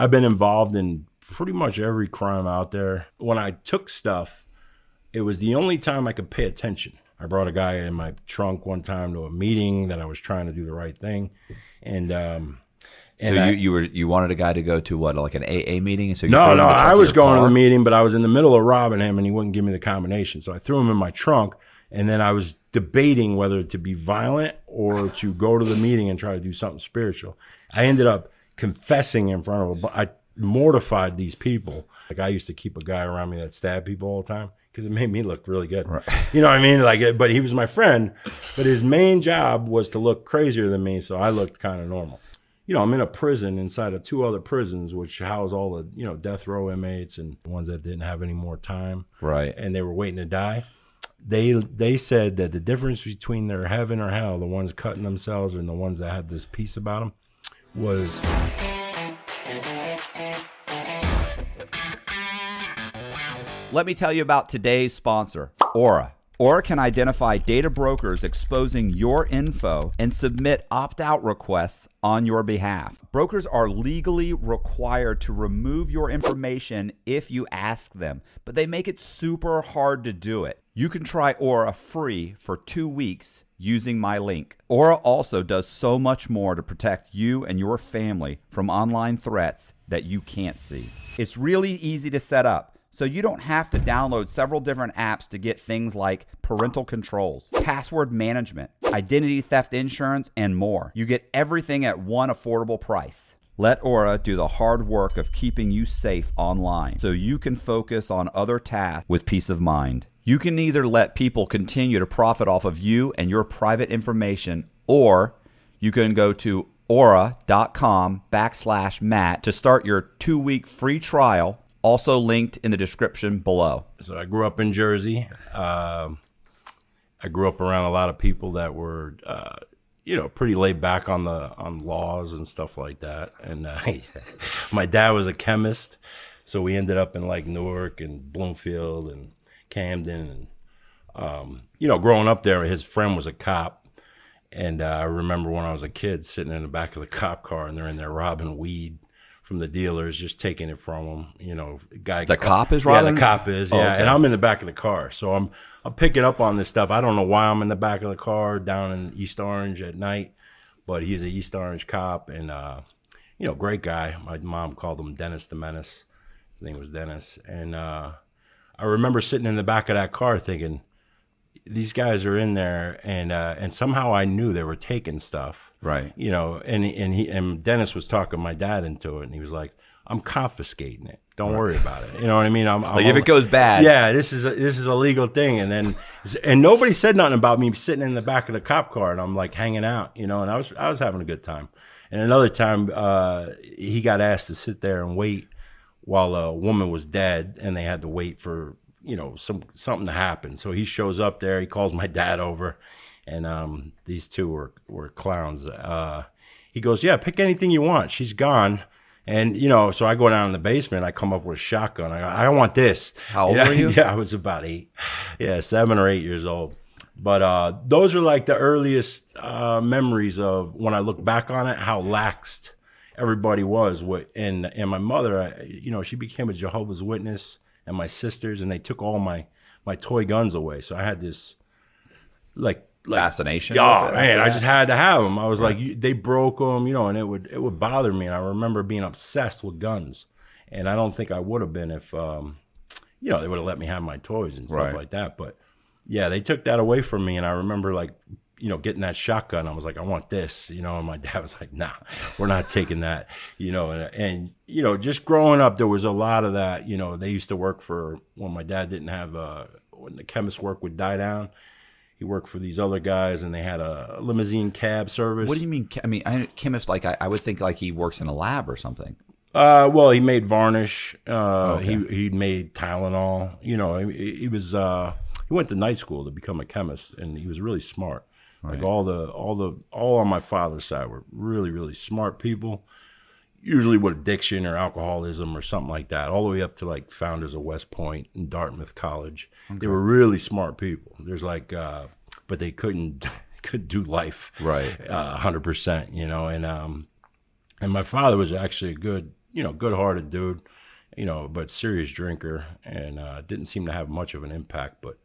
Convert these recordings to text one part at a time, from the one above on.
I've been involved in pretty much every crime out there. When I took stuff, it was the only time I could pay attention. I brought a guy in my trunk one time to a meeting that I was trying to do the right thing, and um, and so I- you, you were you wanted a guy to go to what like an AA meeting? So you no, no, in the trunk I was going to the meeting, but I was in the middle of robbing him, and he wouldn't give me the combination. So I threw him in my trunk, and then I was debating whether to be violent or to go to the meeting and try to do something spiritual. I ended up confessing in front of a. I mortified these people. Like I used to keep a guy around me that stabbed people all the time because it made me look really good. You know what I mean? Like, but he was my friend, but his main job was to look crazier than me, so I looked kind of normal you know, I'm in a prison inside of two other prisons, which house all the, you know, death row inmates and ones that didn't have any more time Right. and they were waiting to die. They they said that the difference between their heaven or hell, the ones cutting themselves and the ones that had this peace about them, was Let me tell you about today's sponsor, Aura. Aura can identify data brokers exposing your info and submit opt out requests on your behalf. Brokers are legally required to remove your information if you ask them, but they make it super hard to do it. You can try Aura free for two weeks using my link. Aura also does so much more to protect you and your family from online threats that you can't see. It's really easy to set up. So you don't have to download several different apps to get things like parental controls, password management, identity theft insurance, and more. You get everything at one affordable price. Let Aura do the hard work of keeping you safe online so you can focus on other tasks with peace of mind. You can either let people continue to profit off of you and your private information, or you can go to aura.com backslash Matt to start your two week free trial, also linked in the description below. so I grew up in Jersey. Um, I grew up around a lot of people that were, uh, you know, pretty laid back on the on laws and stuff like that. And uh, my dad was a chemist, so we ended up in like Newark and Bloomfield and Camden, and um, you know, growing up there, his friend was a cop. And uh, I remember when I was a kid sitting in the back of the cop car and they're in there robbing weed from the dealers, just taking it from them. You know, guy. The cop is Yeah, robbing? the cop is. Oh, Yeah, okay. and I'm in the back of the car, so I'm I'm picking up on this stuff. I don't know why I'm in the back of the car down in East Orange at night, but he's an East Orange cop, and uh, you know, great guy. My mom called him Dennis the Menace. His name was Dennis, and uh, I remember sitting in the back of that car thinking, these guys are in there, and uh, and somehow I knew they were taking stuff Right. you know, and and he and Dennis was talking my dad into it, and he was like, "I'm confiscating it. Don't worry about it." You know what I mean? I'm, I'm Like if it goes bad. yeah, this is a, this is a legal thing, and then and nobody said nothing about me sitting in the back of the cop car, and I'm like hanging out, you know, and I was I was having a good time. And another time, uh, he got asked to sit there and wait while a woman was dead, and they had to wait for you know some something to happen. So he shows up there. He calls my dad over, and um, these two were were clowns. Uh, he goes, "Yeah, pick anything you want. She's gone." And you know, so I go down in the basement. I come up with a shotgun. I go, I want this. How old Yeah, were you? Yeah, I was about eight. Yeah, seven or eight years old. But uh, those are like the earliest uh, memories of when I look back on it, how laxed everybody was. What and and my mother, I, you know, she became a Jehovah's Witness, and my sisters, and they took all my my toy guns away. So I had this like like Fascination. yeah, it. man, I just had to have them. I was like, you, they broke them, you know, and it would it would bother me. And I remember being obsessed with guns, and I don't think I would have been if, um, you know, they would have let me have my toys and stuff Right. like that. But yeah, they took that away from me, and I remember like, you know, getting that shotgun. I was like, I want this, you know, and my dad was like, Nah, we're not taking that, you know, and and you know, just growing up, there was a lot of that. You know, they used to work for when my dad didn't have uh, when the chemist work would die down he worked for these other guys and they had a limousine cab service What do you mean? I mean, I, chemist. Like I, I would think like he works in a lab or something. uh well he made varnish uh Okay. he he made tylenol you know he, he was uh he went to night school to become a chemist and he was really smart like all the all the all on my father's side were really really smart people usually with addiction or alcoholism or something like that all the way up to like founders of west point and dartmouth college they were really smart people there's like uh but they couldn't could do life Right. uh, 100% you know and um and my father was actually a good you know, good-hearted dude, you know, but serious drinker, and uh, didn't seem to have much of an impact. But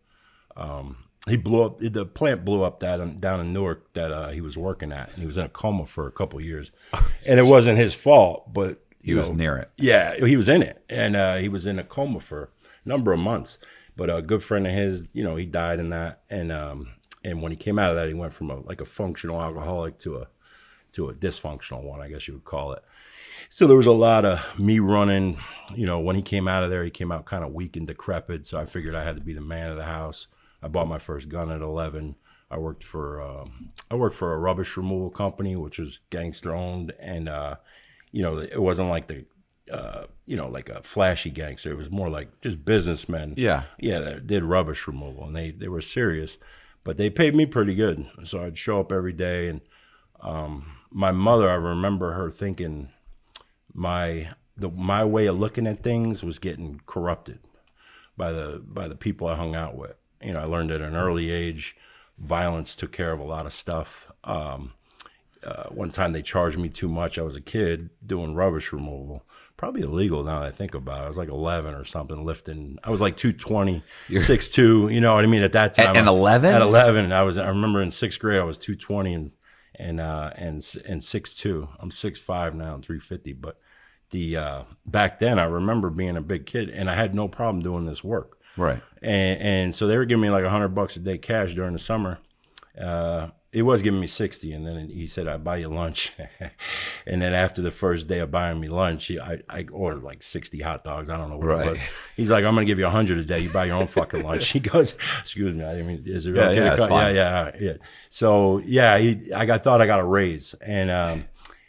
um, he blew up. The plant blew up that down in Newark that uh, he was working at, and he was in a coma for a couple of years, and it wasn't his fault, but He was know, near it. yeah, he was in it, and uh, he was in a coma for a number of months. But a good friend of his, you know, he died in that, and um, and when he came out of that, he went from a like a functional alcoholic to a to a dysfunctional one, I guess you would call it. So there was a lot of me running. You know, when he came out of there, he came out kind of weak and decrepit. So I figured I had to be the man of the house. I bought my first gun at 11. I worked for um, I worked for a rubbish removal company, which was gangster owned, and uh, you know, it wasn't like the uh, you know, like a flashy gangster. It was more like just businessmen. Yeah. Yeah, that did rubbish removal and they, they were serious. But they paid me pretty good. So I'd show up every day and um, my mother, I remember her thinking my the my way of looking at things was getting corrupted by the by the people I hung out with. You know, I learned at an early age violence took care of a lot of stuff. Um, uh, one time they charged me too much. I was a kid doing rubbish removal. Probably illegal now that I think about it. I was like 11 or something lifting. I was like 220, 6'2", you know what I mean? At that time. and 11? At 11, I was, I remember in sixth grade, I was 220 and, and, uh, and, and 6'2". I'm 6'5 now and 350. But the, uh, back then I remember being a big kid and I had no problem doing this work Right. and and so they were giving me like a hundred bucks a day cash during the summer. Uh, it was giving me sixty, and then he said, "I buy you lunch." and then after the first day of buying me lunch, he, I I ordered like sixty hot dogs. I don't know what Right. it was. He's like, "I'm gonna give you a hundred a day. You buy your own fucking lunch." He goes, "Excuse me, I mean, is it Yeah, okay yeah, to cut?" Yeah, yeah, right, yeah. So yeah, he I got thought I got a raise, and um,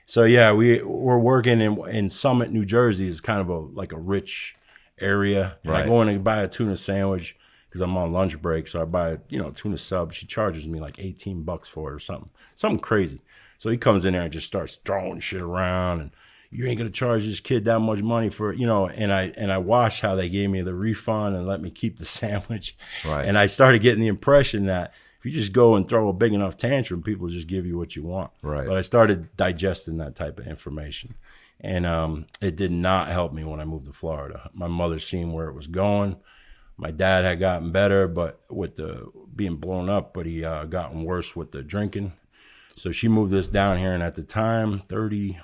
so yeah, we we're working in in Summit, New Jersey, is kind of a like a rich area. And I go in and buy a tuna sandwich because I'm on lunch break. So I buy, you know, tuna sub. She charges me like 18 bucks for it or something, something crazy. So he comes in there and just starts throwing shit around and you ain't gonna charge this kid that much money for you know. And I and I watched how they gave me the refund and let me keep the sandwich. Right. And I started getting the impression that if you just go and throw a big enough tantrum, people just give you what you want. Right. But I started digesting that type of information. And um, it did not help me when I moved to Florida. My mother seen where it was going. My dad had gotten better, but with the being blown up, but he uh, gotten worse with the drinking. So she moved us down here, and at the time, thirty,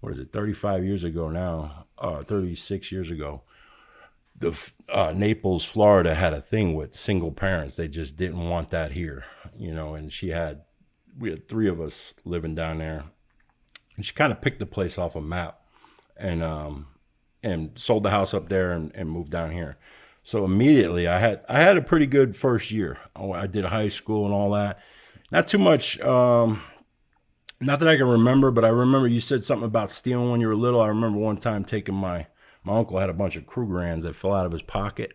what is it, thirty-five years ago now, uh, thirty-six years ago, the uh, Naples, Florida had a thing with single parents. They just didn't want that here, you know. And she had, we had three of us living down there, and she kind of picked the place off a map, and um, and sold the house up there and, and moved down here. So immediately, I had I had a pretty good first year. Oh, I did high school and all that. Not too much. Um, not that I can remember, but I remember you said something about stealing when you were little. I remember one time taking my my uncle had a bunch of Krugerrands that fell out of his pocket,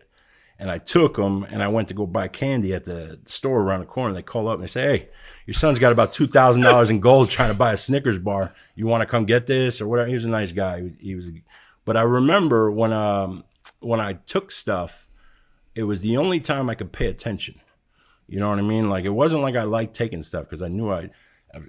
and I took them and I went to go buy candy at the store around the corner. They call up and they say, "Hey, your son's got about two thousand dollars in gold trying to buy a Snickers bar. You want to come get this or whatever?" He was a nice guy. He was, he was but I remember when um when I took stuff, it was the only time I could pay attention. You know what I mean? Like it wasn't like I liked taking stuff because I knew I.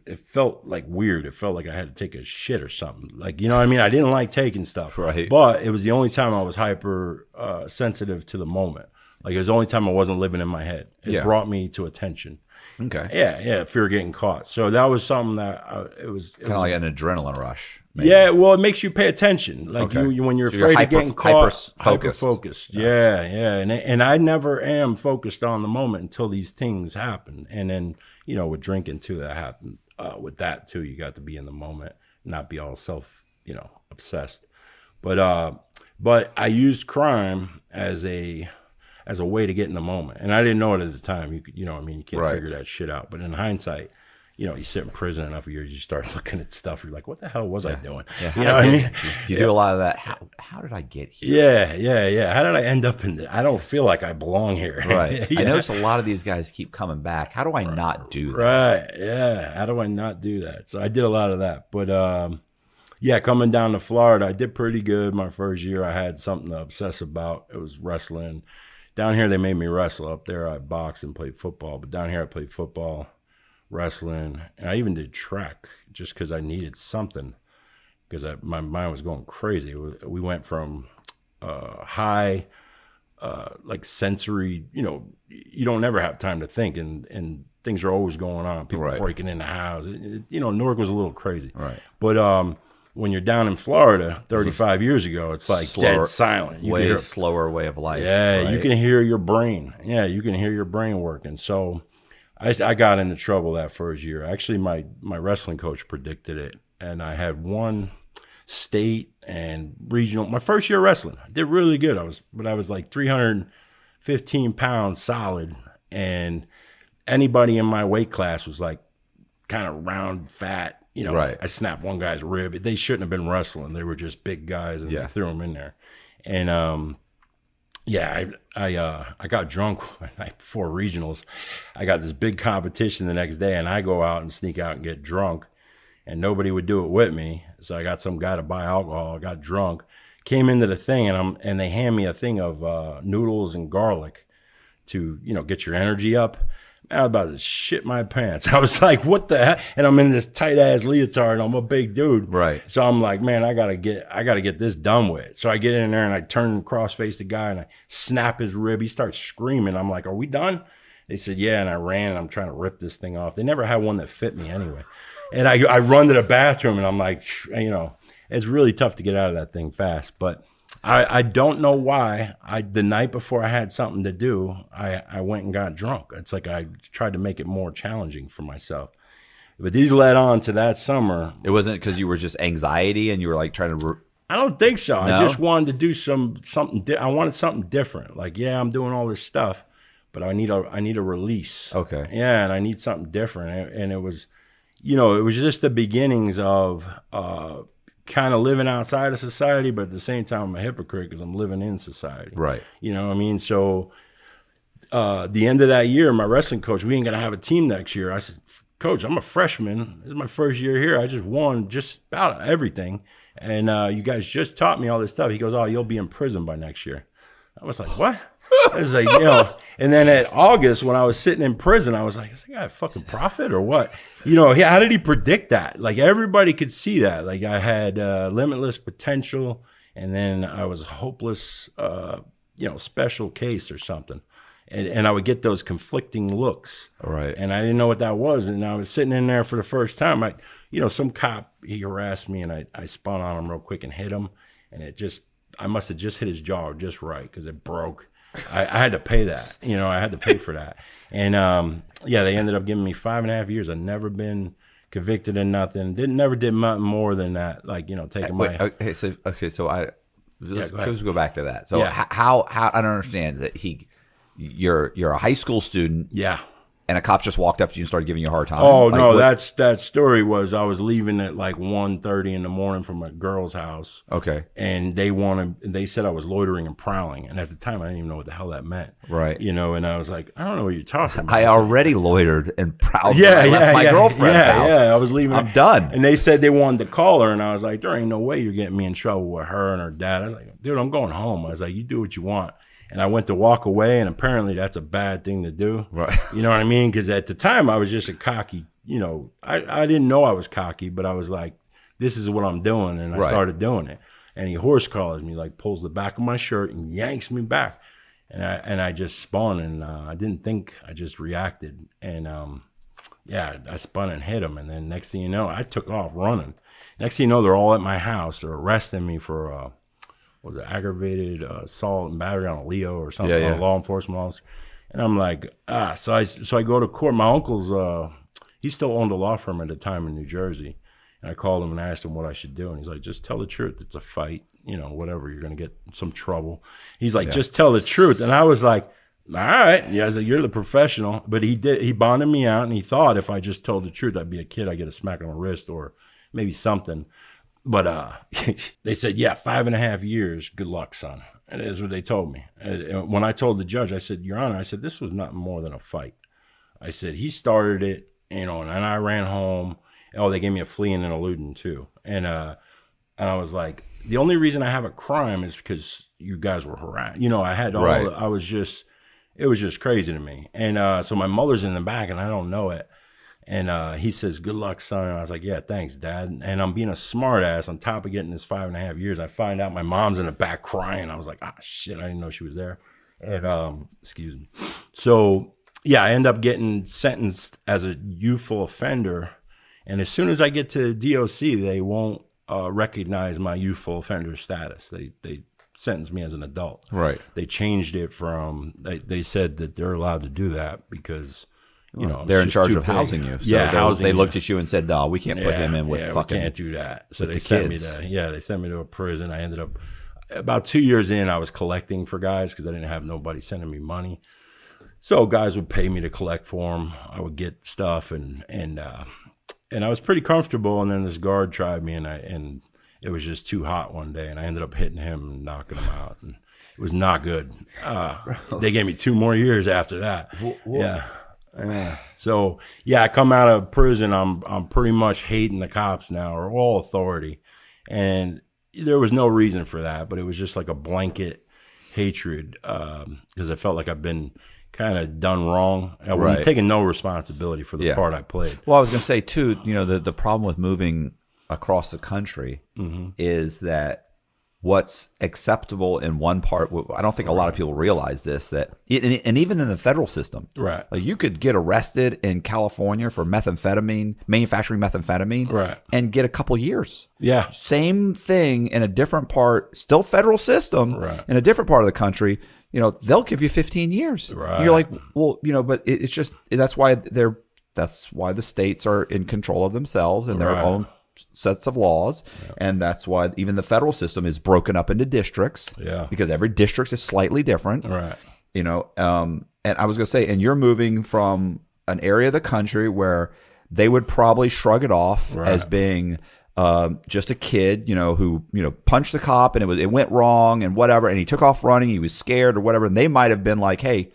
It felt like weird. It felt like I had to take a shit or something. Like you know what I mean? I didn't like taking stuff. Right. But it was the only time I was hyper uh, sensitive to the moment. Like it was the only time I wasn't living in my head. It Yeah. brought me to attention. Okay. Yeah, yeah. Fear of getting caught. So that was something that uh, it was. Kind of like an adrenaline rush. maybe. yeah, well, it makes you pay attention. Like Okay. you, you, when you're So you're afraid hyper- of getting caught, hyper focused. Yeah, yeah, and and I never am focused on the moment until these things happen, and then you know with drinking too, that happened. Uh, with that too, you got to be in the moment, not be all self, you know, obsessed. But uh, but I used crime as a as a way to get in the moment, and I didn't know it at the time. You you know, what I mean, you can't Right. figure that shit out. But in hindsight. You know, you sit in prison enough years, you start looking at stuff. You're like, "What the hell was I doing?" Yeah, you know I what I mean? You do a lot of that. How, how did I get here? Yeah, yeah, yeah. How did I end up in this? I don't feel like I belong here. Right. yeah. I notice a lot of these guys keep coming back. How do I not do that? Right. Yeah. How do I not do that? So I did a lot of that. But um yeah, coming down to Florida, I did pretty good my first year. I had something to obsess about. It was wrestling. Down here they made me wrestle. Up there I boxed and played football. But down here I played football, wrestling, and I even did track just because I needed something because my mind was going crazy. We- We went from uh, high, uh, like sensory. You know, you don't ever have time to think, and and things are always going on. People Right. breaking in the house. It- you know, Newark was a little crazy. Right. But um, when you're down in Florida 35 years ago, it's like Slower- dead silent. You way hear- slower way of life. yeah, you can hear your brain. Yeah, you can hear your brain working. So I, I got into trouble that first year. Actually, my, my wrestling coach predicted it. And I had one state and regional. My first year wrestling, I did really good. I was, but I was like 315 pounds solid. And anybody in my weight class was like kind of round, fat. You know, Right. I snapped one guy's rib. They shouldn't have been wrestling. They were just big guys, and Yeah. they threw them in there. And um, yeah, I I uh I got drunk before regionals. I got this big competition the next day, and I go out and sneak out and get drunk, and nobody would do it with me. So I got some guy to buy alcohol. I got drunk, came into the thing, and I'm and they hand me a thing of uh, noodles and garlic to you know get your energy up. I was about to shit my pants. I was like, "What the heck?" And I'm in this tight ass leotard, and I'm a big dude, Right. So I'm like, "Man, I gotta get, I gotta get this done with." So I get in there and I turn cross face the guy and I snap his rib. He starts screaming. I'm like, "Are we done?" They said, "Yeah," and I ran. And I'm trying to rip this thing off. They never had one that fit me anyway. And I, I run to the bathroom and I'm like, you know, it's really tough to get out of that thing fast, but. I, I don't know why. I the night before I had something to do, I, I went and got drunk. It's like I tried to make it more challenging for myself. But these led on to that summer. It wasn't because you were just anxiety and you were like trying to. Re- I don't think so. I just wanted to do some something. Di- I wanted something different. Like, yeah, I'm doing all this stuff, but I need a I need a release. Okay. Yeah, and I need something different. And, and it was, you know, it was just the beginnings of uh, kind of living outside of society, but at the same time, I'm a hypocrite because I'm living in society. right. You know what I mean? So uh the end of that year, my wrestling coach, we ain't gonna have a team next year. I said, Coach, I'm a freshman. This is my first year here. I just won just about everything. And uh you guys just taught me all this stuff. He goes, Oh, you'll be in prison by next year. I was like, What? I was like, you know, and then at August when I was sitting in prison, I was like, is this guy a fucking prophet or what? You know, how did he predict that? Like everybody could see that. Like I had uh, limitless potential, and then I was hopeless, uh, you know, special case or something. And, and I would get those conflicting looks. Right. And I didn't know what that was. And I was sitting in there for the first time. I, you know, some cop, he harassed me and I, I spun on him real quick and hit him. And it just, I must have just hit his jaw just right because it broke. I, I had to pay that. You know, I had to pay for that. And um, yeah, they ended up giving me five and a half years. I've never been convicted in nothing. Didn't never did nothing more than that. Like you know, taking Wait, my okay, so okay, so I let's, go let's go back to that. So Yeah. how how I don't understand that he you're you're a high school student yeah. And a cop just walked up to you and started giving you a hard time. Oh Like, no, what- that's that story was I was leaving at like 1.30 in the morning from my girl's house. okay, and they wanted they said I was loitering and prowling, and at the time I didn't even know what the hell that meant. Right. You know, and I was like, I don't know what you're talking about. I already loitered and prowled. yeah, I yeah, my yeah, girlfriend's yeah, house. Yeah, I was leaving. I'm done. And they said they wanted to call her, and I was like, there ain't no way you're getting me in trouble with her and her dad. I was like, dude, I'm going home. I was like, you do what you want. And I went to walk away, and apparently that's a bad thing to do. Right. You know what I mean? Because at the time I was just a cocky. You know, I I didn't know I was cocky, but I was like, this is what I'm doing, and I Right. started doing it. And he horse collars me, like pulls the back of my shirt and yanks me back, and I and I just spun, and uh, I didn't think, I just reacted, and um, yeah, I spun and hit him, and then next thing you know, I took off running. Next thing you know, they're all at my house. They're arresting me for uh, was it aggravated uh, assault and battery on a Leo or something, Yeah, yeah. a law enforcement officer. And I'm like, ah, so I so I go to court. My uncle's uh, he still owned a law firm at the time in New Jersey, and I called him and asked him what I should do, and he's like, just tell the truth. It's a fight, you know, whatever. You're gonna get some trouble. He's like, just tell the truth, and I was like. All right, yeah, I was like, you're the professional, but he did. He bonded me out, and he thought if I just told the truth, I'd be a kid. I get a smack on the wrist or maybe something. But uh, they said, yeah, five and a half years. Good luck, son. And that's what they told me. And when I told the judge, I said, Your Honor, I said, this was not more than a fight. I said, he started it, you know, and I ran home. Oh, they gave me a fleeing and eluding too. And, uh, and I was like, the only reason I have a crime is because you guys were harassed. You know, I had all, Right. I was just, it was just crazy to me. And, uh, so my mother's in the back and I don't know it And uh, he says, "Good luck, son." And I was like, "Yeah, thanks, Dad." And I'm being a smart ass. On top of getting this five and a half years, I find out my mom's in the back crying. I was like, "Ah, shit! I didn't know she was there." And um, excuse me. So yeah, I end up getting sentenced as a youthful offender. And as soon as I get to DOC, they won't uh, recognize my youthful offender status. They they sentence me as an adult. Right. They changed it from they, they said that they're allowed to do that because you know They're in charge of big. housing you. So yeah, they- housing They you. looked at you and said, "No, we can't put Yeah, him in with yeah, fucking." We can't do that. So they the sent kids. me to yeah, they sent me to a prison. I ended up about two years in. I was collecting for guys because I didn't have nobody sending me money. So guys would pay me to collect for them. I would get stuff and and uh, and I was pretty comfortable. And then this guard tried me, and I and it was just too hot one day, and I ended up hitting him and knocking him out, and it was not good. Uh, they gave me two more years after that. Yeah. Yeah. So yeah, I come out of prison. I'm I'm pretty much hating the cops now, or all authority, and there was no reason for that, but it was just like a blanket hatred because I felt like I've been kind of done wrong. I Right. taking no responsibility for the Yeah. part I played. Well, I was going to say too. You know, the the problem with moving across the country Mm-hmm. is that what's acceptable in one part. I don't think a lot of people realize this. That and, and even in the federal system, Right. Like you could get arrested in California for methamphetamine, manufacturing methamphetamine, Right. and get a couple years. Yeah. Same thing in a different part, still federal system, Right. in a different part of the country. You know, they'll give you 15 years. Right. You're like, well, you know, but it, it's just that's why they're that's why the states are in control of themselves and their Right. own sets of laws, and that's why even the federal system is broken up into districts. Yeah. because every district is slightly different Right. you know um and i was going to say and you're moving from an area of the country where they would probably shrug it off Right. as being um, just a kid, you know, who you know punched the cop and it was it went wrong and whatever, and he took off running, he was scared or whatever, and they might have been like, hey,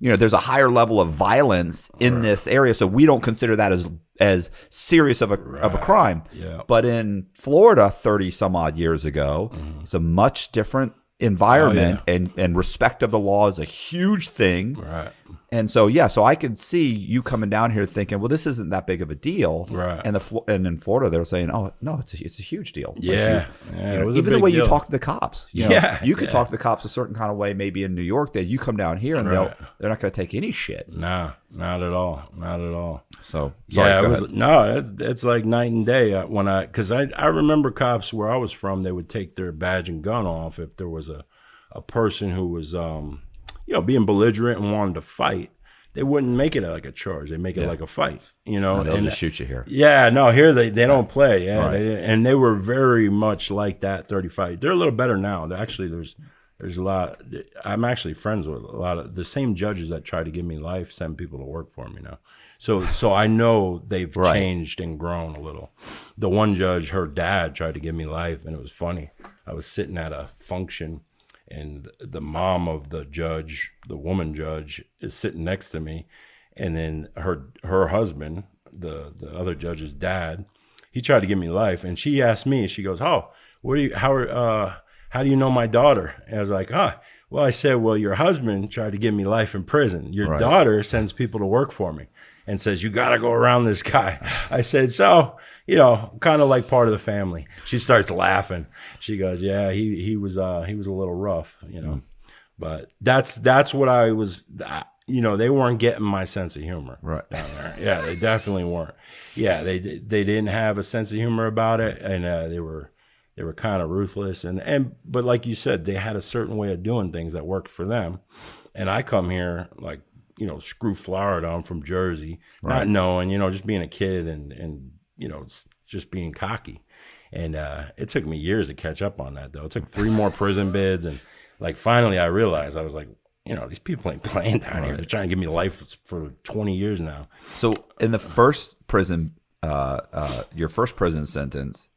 you know, there's a higher level of violence in this area, so we don't consider that as as serious of a of a crime. Yeah. But in Florida, thirty some odd years ago, mm-hmm. it's a much different oh, environment, and and respect of the law is a huge thing. Right. And so, yeah, so I could see you coming down here thinking, well, this isn't that big of a deal. Right. And the and in Florida, they're saying, oh no, it's a, it's a huge deal. Like, Yeah. you- yeah. you know, it was a even the way you talk to the cops. You know, Yeah, you could yeah. talk to the cops a certain kind of way, maybe in New York, that you come down here and they'll they're not going to take any shit. Nah, not at all. Not at all. So sorry, yeah, it was no. It's, it's like night and day uh, when I because I I remember cops where I was from. They would take their badge and gun off if there was a a person who was um you know being belligerent and wanting to fight. They wouldn't make it like a charge. They make it like a fight. You know, they'll and just shoot you here. yeah, no, here they, they don't play. Yeah, Right. they, and they were very much like that. Thirty five. They're a little better now. They're actually there's there's a lot. I'm actually friends with a lot of the same judges that try to give me life send people to work for me now. So so I know they've Right. changed and grown a little. The one judge, her dad tried to give me life, and it was funny. I was sitting at a function, and the mom of the judge, the woman judge, is sitting next to me, and then her her husband, the the other judge's dad, he tried to give me life, and she asked me, she goes, "Oh, what do you how are, uh how do you know my daughter?" And I was like, "Ah." Well, I said, "Well, your husband tried to give me life in prison. Your Right. daughter sends people to work for me." And says, You got to go around this guy. I said, So, you know, kind of like part of the family. She starts laughing. She goes, Yeah, he, he was, uh, he was a little rough, you know, but that's, that's what I was, uh, you know, they weren't getting my sense of humor. Right. down there. Yeah, they definitely weren't. Yeah, they they didn't have a sense of humor about it, and uh, they were they were kind of ruthless. And and but like you said, they had a certain way of doing things that worked for them. And I come here like you know, screw Florida. I'm from Jersey, not knowing, you know, just being a kid and and you know, just being cocky. And uh, it took me years to catch up on that, though. It took three more prison bids, and like finally, I realized I was like, you know, these people ain't playing down here. They're trying to give me life for 20 years now. So in the first prison, uh, uh, your first prison sentence,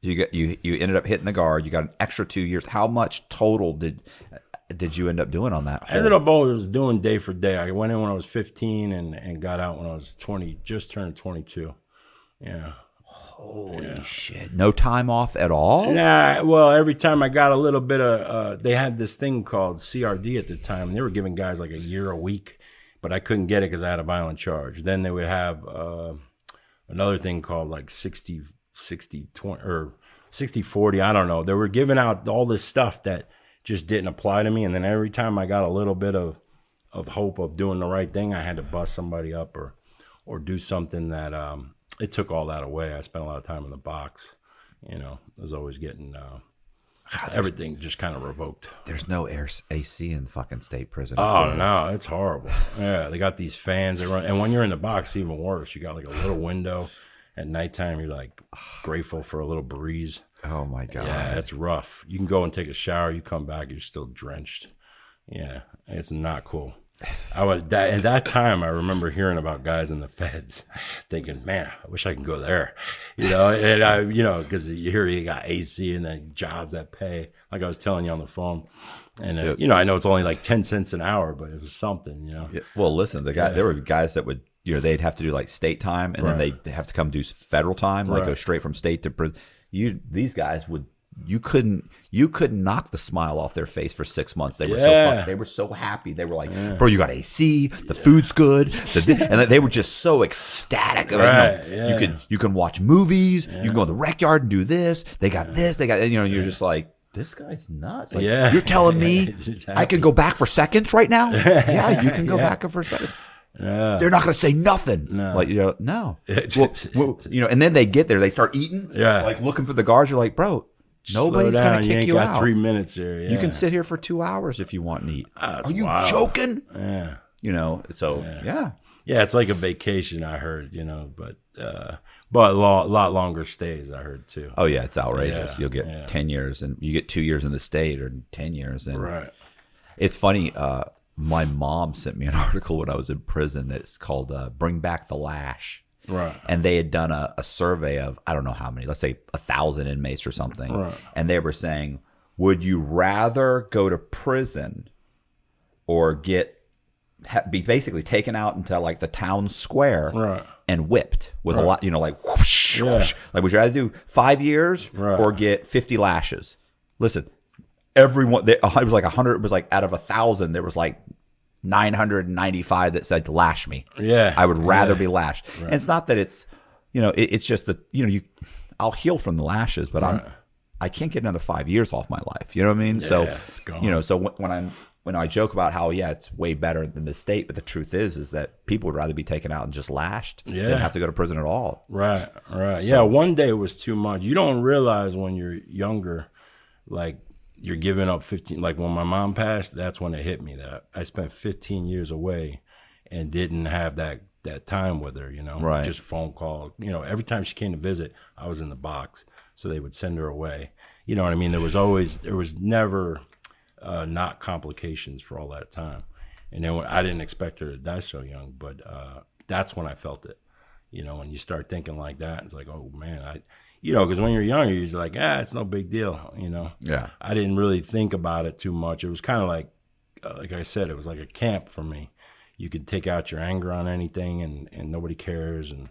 you got you you ended up hitting the guard. You got an extra two years. How much total did did you end up doing on that? I ended up always doing day for day. I went in when I was 15 and, and got out when I was 20, just turned 22. Yeah. Holy shit! No time off at all. Nah, well, every time I got a little bit of, uh, they had this thing called CRD at the time, and they were giving guys like a year a week but I couldn't get it because I had a violent charge. Then they would have uh, another thing called like 60, 60, 20, or 60, 40. I don't know. They were giving out all this stuff that just didn't apply to me. And then every time I got a little bit of, of hope of doing the right thing, I had to bust somebody up or, or do something that, um, it took all that away. I spent a lot of time in the box. You know, I was always getting, uh, everything just kind of revoked. There's no air AC in fucking state prison. Oh no, it's horrible. Yeah, they got these fans that run, and when you're in the box, even worse. You got like a little window. At nighttime, you're like grateful for a little breeze. Oh my god. Yeah, it's rough. You can go and take a shower. You come back, you're still drenched. Yeah, it's not cool. I would that at that time. I remember hearing about guys in the feds, thinking, "Man, I wish I could go there," you know. And I, you know, because you hear you got AC and then jobs that pay, like I was telling you on the phone. And uh, Yep. you know, I know it's only like ten cents an hour, but it was something, you know. Yeah, Well, listen, the guy there were guys that would you know they'd have to do like state time and then they'd have to come do federal time, like go straight from state to prison. You these guys would you couldn't you couldn't knock the smile off their face for six months. They were so Yeah. fuck, they were so happy. They were like, "Bro, you got AC, the food's good," the, and they were just so ecstatic. Mean, you know, Right, You can you can watch movies. You can go in the rec yard and do this. They got this. They got and, you know. You're just like. This guy's nuts. Like, Yeah. You're telling me I can go back for seconds right now? Yeah, you can go back for seconds. Yeah. They're not going to say nothing. No. Like, you know, no. well, well, you know, and then they get there, they start eating, Yeah. like looking for the guards. You're like, bro, nobody's going to you kick you, got out. three minutes here. You can sit here for two hours if you want and eat. That's Are you wild. joking? Yeah. You know, so yeah. Yeah, it's like a vacation. I heard, you know, but uh, but a lot, lot longer stays. I heard too. Oh yeah, it's outrageous. Yeah, You'll get yeah. ten years, and you get two years in the state, or ten years. And Right. It's funny. Uh, my mom sent me an article when I was in prison that's called uh, "Bring Back the Lash." Right. and they had done a, a survey of I don't know how many, let's say a thousand inmates or something, Right. and they were saying, would you rather go to prison or get ha, be basically taken out into like the town square Right. and whipped with a lot, you know, like whoosh, Yeah. whoosh. like would you rather do five years Right. or get fifty lashes? Listen, everyone, they, it was like a hundred, it was like out of a thousand, there was like. 995 that said lash me. Yeah. I would rather Yeah. be lashed. And it's not that it's, you know, it, it's just that you know you, I'll heal from the lashes, but I'm, I can't get another five years off my life. You know what I mean? so Yeah, gone. you know, so when, when I'm when I joke about how yeah, it's way better than the state, but the truth is, is that people would rather be taken out and just lashed Yeah. than have to go to prison at all. Right, right. yeah, one day was too much. You don't realize when you're younger, like you're giving up 15. Like when my mom passed, that's when it hit me that I spent 15 years away and didn't have that that time with her. You know, Right. Just phone call. You know, every time she came to visit, I was in the box, so they would send her away. You know what I mean? There was always, there was never uh, not complications for all that time. And then when, I didn't expect her to die so young, but uh, that's when I felt it. You know, when you start thinking like that, it's like, oh man, I, you know, because when you're younger, you're just like, ah, it's no big deal. You know, Yeah. I didn't really think about it too much. It was kind of like, uh, like I said, it was like a camp for me. You could take out your anger on anything, and and nobody cares. And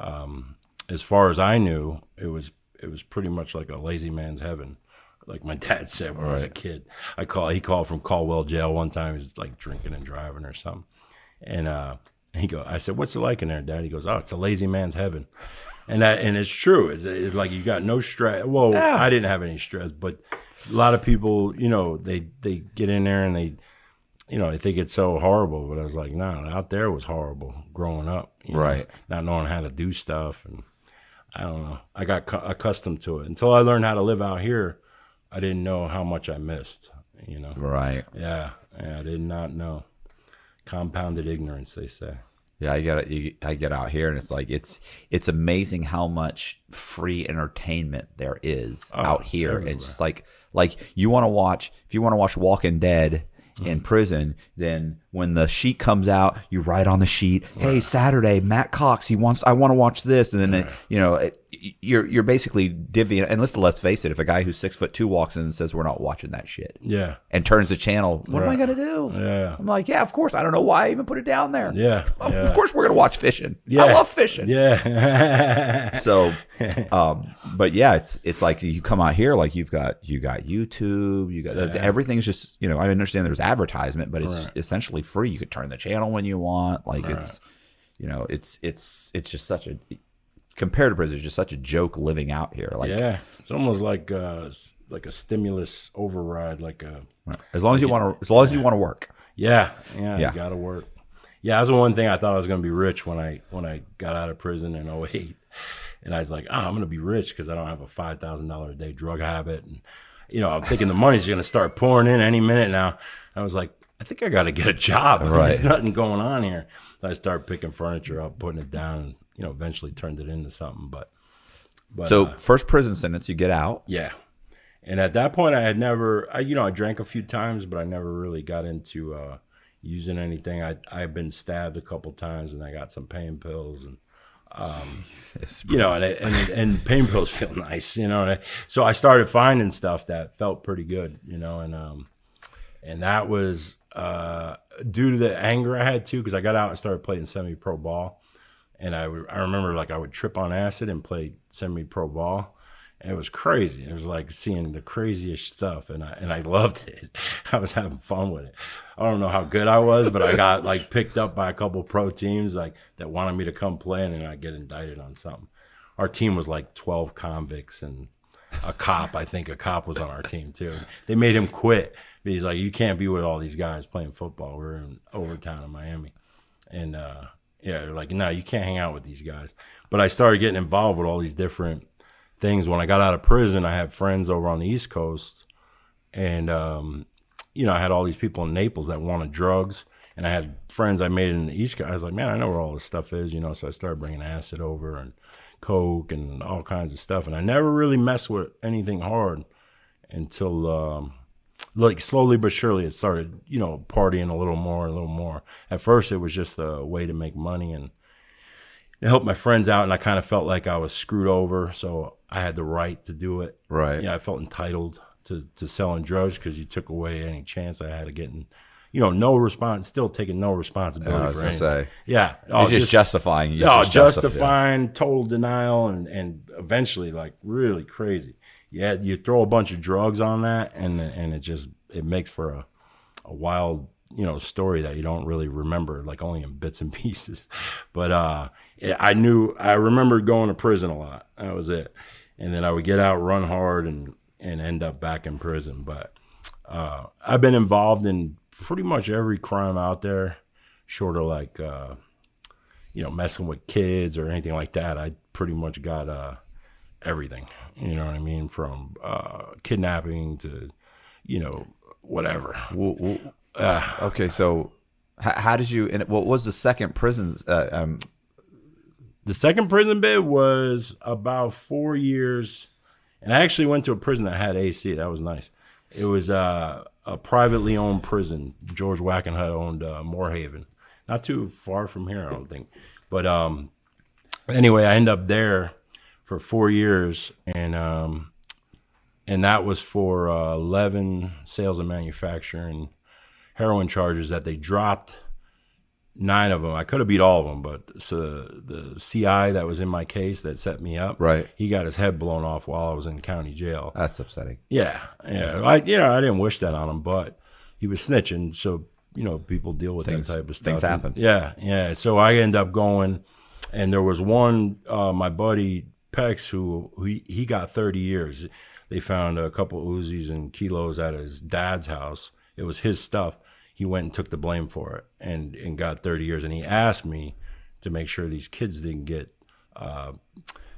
um, as far as I knew, it was it was pretty much like a lazy man's heaven. Like my dad said when I was a kid. I call he called from Caldwell jail one time. He's like drinking and driving or something. And uh, he go, I said, "What's it like in there, Dad?" He goes, "Oh, it's a lazy man's heaven." And that and it's true. It's, it's like you got no stress. Well, I didn't have any stress, but a lot of people, you know, they they get in there and they, you know, they think it's so horrible. But I was like, no, out there was horrible growing up, you know, Right. not knowing how to do stuff, and I don't know. I got cu- accustomed to it until I learned how to live out here. I didn't know how much I missed. You know, Right. yeah, yeah, I did not know. Compounded ignorance, they say. Yeah, I get you, I get out here and it's like it's it's amazing how much free entertainment there is oh, out Oh, it's here. everywhere. It's just like like you want to watch if you want to watch Walking Dead Mm-hmm. in prison, then when the sheet comes out, you write on the sheet, "Hey, Saturday, Matt Cox, he wants I want to watch this," and then it, you know it, you're you're basically divvying. And let's let's face it, if a guy who's six foot two walks in and says we're not watching that shit Yeah, and turns the channel, what am I gonna do? yeah, I'm like, yeah, of course. I don't know why I even put it down there. yeah, Of course, we're gonna watch fishing. Yeah. I love fishing. Yeah, So um, but yeah, it's it's like you come out here, like you've got you got YouTube, you got everything's just you know. I understand there's advertisement, but it's Right. essentially free. You could turn the channel when you want. Like it's you know, it's it's it's just such a compared to prison, it's just such a joke living out here. Like yeah, it's almost like uh, like a stimulus override, like a as long as you want to, as long as you want to work. Yeah, yeah, Yeah. you got to work. Yeah, that's the one thing I thought I was going to be rich when I when I got out of prison in 08. And I was like, oh, I'm going to be rich because I don't have a five thousand dollar a day drug habit, and you know, I'm thinking the money's going to start pouring in any minute now. I was like, I think I got to get a job. Right. There's nothing going on here. So I started picking furniture up, putting it down, and you know, eventually turned it into something. But but So uh, first prison sentence, you get out. yeah. And at that point, I had never, I, you know, I drank a few times, but I never really got into uh, using anything. I I've been stabbed a couple times, and I got some pain pills, and um, you know, and, and and pain pills feel nice, you know. And I, so I started finding stuff that felt pretty good, you know, and um, and that was uh, due to the anger I had too, because I got out and started playing semi-pro ball, and I would, I remember like I would trip on acid and play semi-pro ball. It was crazy. It was like seeing the craziest stuff, and I and I loved it. I was having fun with it. I don't know how good I was, but I got like picked up by a couple pro teams like that wanted me to come play, and then I get indicted on something. Our team was like twelve convicts and a cop. I think a cop was on our team too. They made him quit. He's like, you can't be with all these guys playing football. We're in Overtown in Miami, and uh, yeah, they're like, no, you can't hang out with these guys. But I started getting involved with all these different things. When I got out of prison, I had friends over on the East Coast, and um, you know, I had all these people in Naples that wanted drugs, and I had friends I made in the East Coast. I was like, man, I know where all this stuff is, you know. So I started bringing acid over and coke and all kinds of stuff, and I never really messed with anything hard until. Um, like slowly but surely it started you know partying a little more a little more at first it was just a way to make money and it helped my friends out and i kind of felt like i was screwed over so i had the right to do it Right. yeah i felt entitled to, to selling drugs because you took away any chance i had of getting you know no response still taking no responsibility I was gonna say. yeah oh, just, justifying. He's oh, no, just justif- justifying total denial and and eventually like really crazy. Yeah, you throw a bunch of drugs on that and and it just it makes for a a wild you know story that you don't really remember like only in bits and pieces. But uh I knew I remember going to prison a lot. That was it. And then I would get out, run hard and and end up back in prison. But uh I've been involved in pretty much every crime out there short of like uh you know, messing with kids or anything like that. I pretty much got uh, everything. You know what I mean? From uh, kidnapping to, you know, whatever. Well, well, uh, okay, so how, how did you? And what was the second prison? Uh, um, The second prison bid was about four years, and I actually went to a prison that had AC. That was nice. It was uh, a privately owned prison. George Wackenhut owned uh, Moore Haven, not too far from here, I don't think. But um, anyway, I ended up there for four years, and um, and that was for uh, eleven sales and manufacturing heroin charges that they dropped nine of them. I could have beat all of them, but so the CI that was in my case that set me up, Right. He got his head blown off while I was in county jail. that's upsetting. Yeah, yeah. I you know I didn't wish that on him, but he was snitching, so you know people deal with Things- that type of stuff. things happen. Yeah, yeah. So I end up going, and there was one uh, my buddy Pex who, who he, he got thirty years. They found a couple Uzis and kilos at his dad's house. It was his stuff. He went and took the blame for it and and got thirty years. And he asked me to make sure these kids didn't get uh,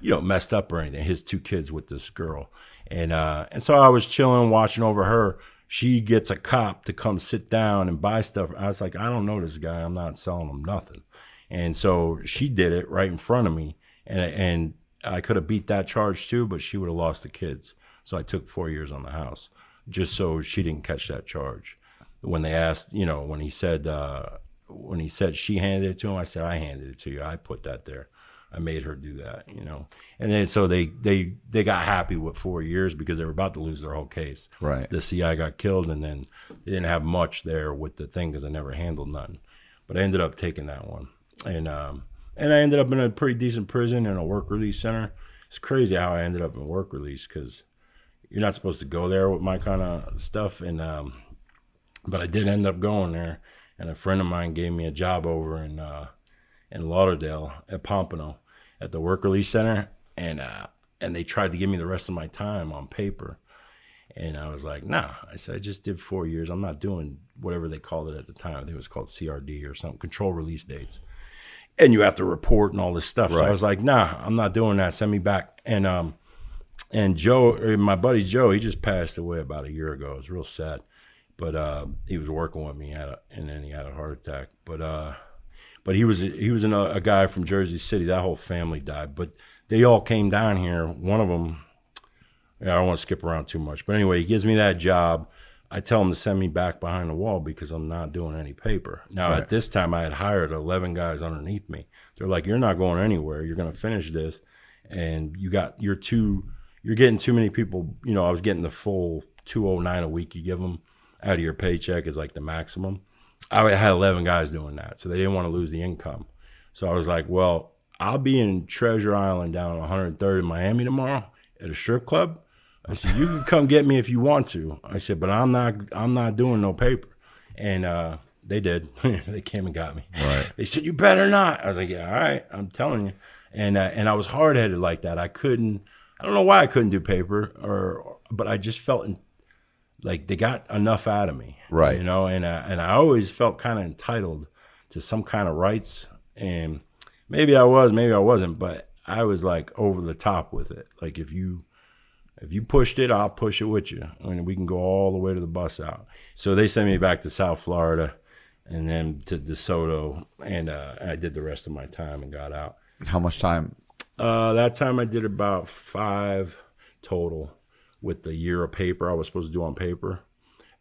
you know, messed up or anything. His two kids with this girl, and uh, and so I was chilling, watching over her. She gets a cop to come sit down and buy stuff. I was like, I don't know this guy. I'm not selling him nothing. And so she did it right in front of me, and and I could have beat that charge too, but she would have lost the kids. So I took four years on the house just so she didn't catch that charge. When they asked, you know, when he said uh, when he said she handed it to him, I said I handed it to you. I put that there. I made her do that, you know. And then so they they they got happy with four years because they were about to lose their whole case. Right. The CI got killed, and then they didn't have much there with the thing because I never handled nothing. But I ended up taking that one, and um, and I ended up in a pretty decent prison and a work release center. it's crazy how I ended up in work release because you're not supposed to go there with my kind of stuff. And um, but I did end up going there, and a friend of mine gave me a job over in uh, in Lauderdale at Pompano at the work release center, and uh, and they tried to give me the rest of my time on paper. And I was like, nah. I said, I just did four years. I'm not doing whatever they called it at the time. I think it was called CRD or something, control release dates. And you have to report and all this stuff. So I was like, nah, I'm not doing that. Send me back. And um, and Joe, my buddy Joe, he just passed away about a year ago. It was real sad. But uh, he was working with me, a, and then he had a heart attack. But uh, but he was he was an, a guy from Jersey City. That whole family died, but they all came down here. One of them, yeah, I don't want to skip around too much, but anyway, he gives me that job. I tell him to send me back behind the wall because I'm not doing any paper. Now Right. at this time, I had hired 11 guys underneath me. They're like, "You're not going anywhere. You're going to finish this, and you got you're too you're getting too many people. You know, I was getting the full 209 a week you give them out of your paycheck is like the maximum. I had 11 guys doing that, so they didn't want to lose the income. So I was like, well, I'll be in Treasure Island down on 103rd in Miami tomorrow at a strip club. I said, you can come get me if you want to. I said, but I'm not, I'm not doing no paper. And uh, they did. they came and got me. Right. They said, you better not. I was like, yeah, all right, I'm telling you. And uh, and I was hard headed like that. I couldn't. I don't know why I couldn't do paper, or but I just felt in, like they got enough out of me, Right. You know, and uh, and I always felt kind of entitled to some kind of rights, and maybe I was, maybe I wasn't, but I was like over the top with it. Like if you if you pushed it, I'll push it with you, and we can go all the way to the bus out. So they sent me back to South Florida, and then to DeSoto, and uh, I did the rest of my time and got out. How much time? Uh, that time I did about five total with the year of paper I was supposed to do on paper.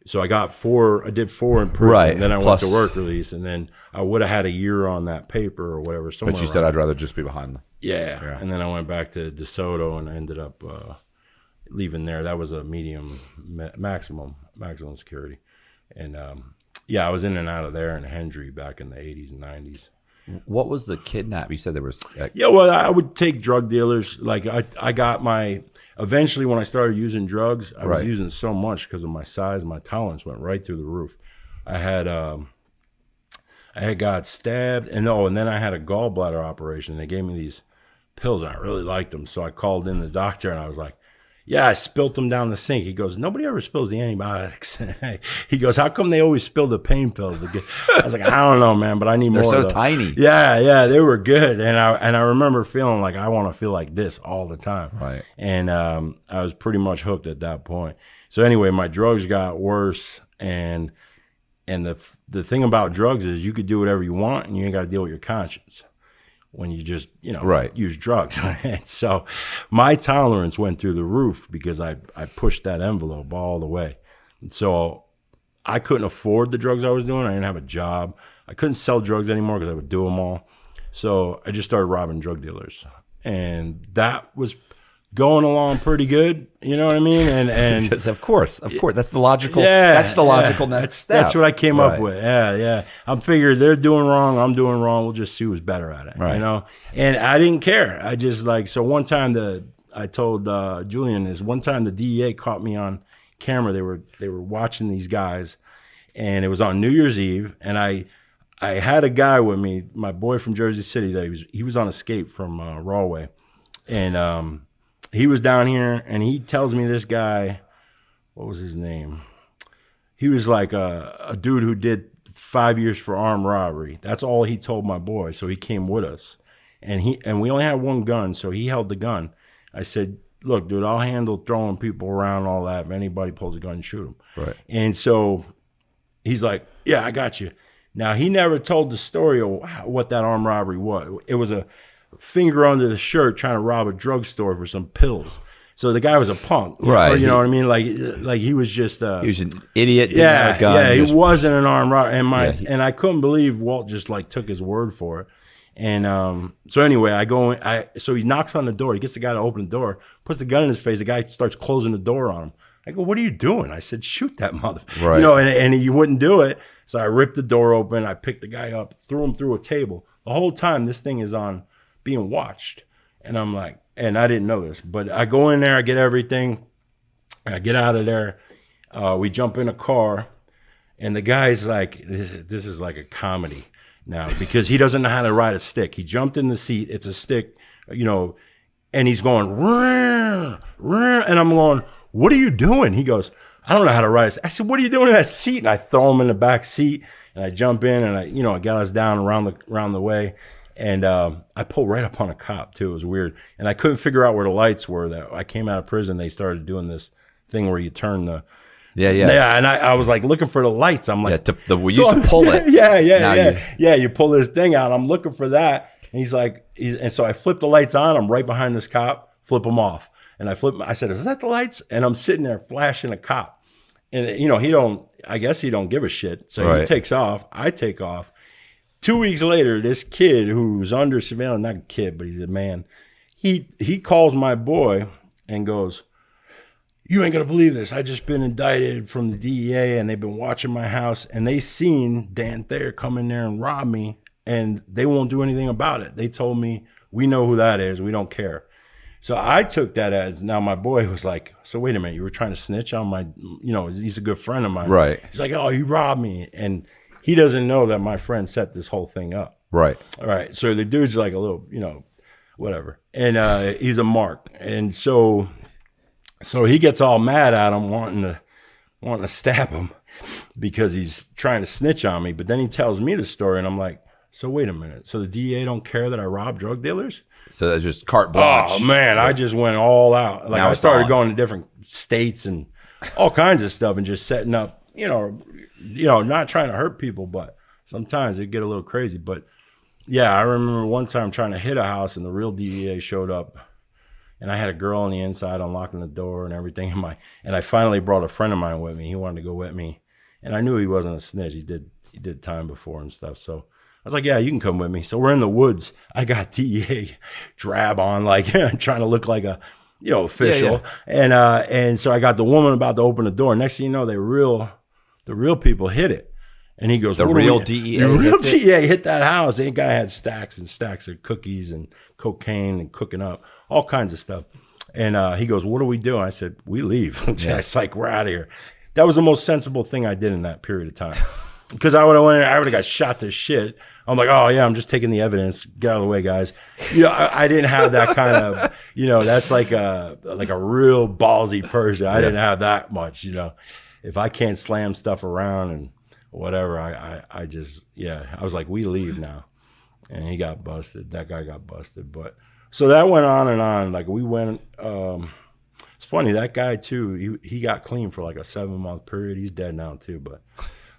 So I got four. I did four in prison. Right, Then I plus- went to work release, and then I would have had a year on that paper or whatever. But you said I'd rather just be behind them. yeah. Yeah. And then I went back to DeSoto and I ended up uh, leaving there. That was a medium ma- maximum maximum security, and um, yeah, I was in and out of there in Hendry back in the '80s and '90s. What was the kidnap? You said there was. Uh, Yeah, well, I would take drug dealers. Like I, I got my. Eventually, when I started using drugs, I was using so much because of my size. My tolerance went right through the roof. I had, um, I had got stabbed, and oh, and then I had a gallbladder operation. They gave me these pills, and I really liked them. So I called in the doctor, and I was like, "Yeah, I spilt them down the sink." He goes, "Nobody ever spills the antibiotics." he goes, "How come they always spill the pain pills?" Get? I was like, "I don't know, man, but I need They're more." so of those." tiny. Yeah, yeah, they were good, and I and I remember feeling like I want to feel like this all the time. Right. And um, I was pretty much hooked at that point. So anyway, my drugs got worse, and and the the thing about drugs is you could do whatever you want, and you ain't got to deal with your conscience when you just you know Right. use drugs. so my tolerance went through the roof because I I pushed that envelope all the way. And so I couldn't afford the drugs I was doing. I didn't have a job. I couldn't sell drugs anymore because I would do them all. So I just started robbing drug dealers, and that was going along pretty good. You know what I mean? And and Because of course, of course, that's the logical. yeah, that's the logical yeah. next That's, step. that's what I came Right. up with. Yeah, yeah. I'm figured they're doing wrong. I'm doing wrong. We'll just see who's better at it. Right. You know. And I didn't care. I just like so. One time the I told uh, Julian is one time the DEA caught me on camera. They were they were watching these guys, and it was on New Year's Eve, and I. I had a guy with me, my boy from Jersey City. That he was he was on escape from uh, Rahway, and um, he was down here, and he tells me this guy, what was his name? He was like a, a dude who did five years for armed robbery. That's all he told my boy. So he came with us, and he and we only had one gun, so he held the gun. I said, "Look, dude, I'll handle throwing people around all that. If anybody pulls a gun, shoot him." Right. And so he's like, "Yeah, I got you." Now he never told the story of what that armed robbery was. It was a finger under the shirt trying to rob a drugstore for some pills. So the guy was a punk, know- Right. You know what I mean? Like, like he was just, uh, He was an idiot. Yeah, a gun. yeah. just- He wasn't an armed robber, and my Yeah, he- and I couldn't believe Walt just like took his word for it. And um, so anyway, I go in. I so he knocks on the door. He gets the guy to open the door, puts the gun in his face. The guy starts closing the door on him. I go, "What are you doing?" I said, "Shoot that mother!" Right. You know, and and he wouldn't do it. So I ripped the door open. I picked the guy up, threw him through a table. The whole time, this thing is on being watched. And I'm like, and I didn't know this, but I go in there, I get everything, I get out of there. Uh, we jump in a car, and the guy's like, this, this is like a comedy now because he doesn't know how to ride a stick. He jumped in the seat, it's a stick, you know, and he's going, "Rrr, rrr," and I'm going, what are you doing? He goes, I don't know how to ride. a stick." I said, what are you doing in that seat? And I throw him in the back seat, and I jump in, and I, you know, I got us down around the around the way, and um, I pulled right up on a cop too. It was weird, and I couldn't figure out where the lights were. That I came out of prison, they started doing this thing where you turn the Yeah, yeah. yeah, and I, I was like looking for the lights. I'm like, Yeah, to- the- we So used to pull it. Yeah, yeah, Now yeah, you- yeah. You pull this thing out. I'm looking for that, and he's like, he's, and so I flip the lights on. I'm right behind this cop. Flip them off, and I flip. I said, "Is that the lights?" And I'm sitting there flashing a cop, and you know he don't. I guess he don't give a shit. So he takes off. I take off. Two weeks later, this kid who's under surveillance, not a kid, but he's a man. He he calls my boy and goes, you ain't gonna believe this. I just been indicted from the DEA, and they've been watching my house, and they seen Dan Thayer come in there and rob me, and they won't do anything about it. They told me we know who that is. We don't care. So I took that as now my boy was like, so wait a minute, you were trying to snitch on my, you know, he's a good friend of mine, Right. He's like, oh, you robbed me, and he doesn't know that my friend set this whole thing up. Right. All right. So the dude's like a little, you know, whatever. And uh, he's a mark. And so so he gets all mad at him, wanting to wanting to stab him because he's trying to snitch on me. But then he tells me the story and I'm like, so wait a minute. So the DEA don't care that I rob drug dealers? So that's just carte blanche. Oh man, I just went all out. Like Now I started on. going to different states and all kinds of stuff and just setting up, you know, you know, not trying to hurt people, but sometimes it get a little crazy. But yeah, I remember one time trying to hit a house and the real DEA showed up and I had a girl on the inside unlocking the door and everything in my and I finally brought a friend of mine with me. He wanted to go with me. And I knew he wasn't a snitch. He did he did time before and stuff. So I was like, yeah, you can come with me. So we're in the woods. I got DEA drab on, like trying to look like a, you know, official. And uh, and so I got the woman about to open the door. Next thing you know, they real, the real people hit it. And he goes, The real DEA the real? DEA hit that house. That guy had stacks and stacks of cookies and cocaine and cooking up all kinds of stuff. And uh, he goes, "What do we do?" I said, "We leave." it's like we're out of here. That was the most sensible thing I did in that period of time. Because I would have went, I would have got shot to shit. I'm like, oh yeah, I'm just taking the evidence. Get out of the way, guys. You know, I, I didn't have that kind of, you know, that's like a like a real ballsy person. I didn't have that much, you know. If I can't slam stuff around and whatever, I, I, I just, yeah, I was like, we leave now, and he got busted. That guy got busted, but so that went on and on. Like we went. um It's funny that guy too. He he got clean for like a seven month period. He's dead now too, but.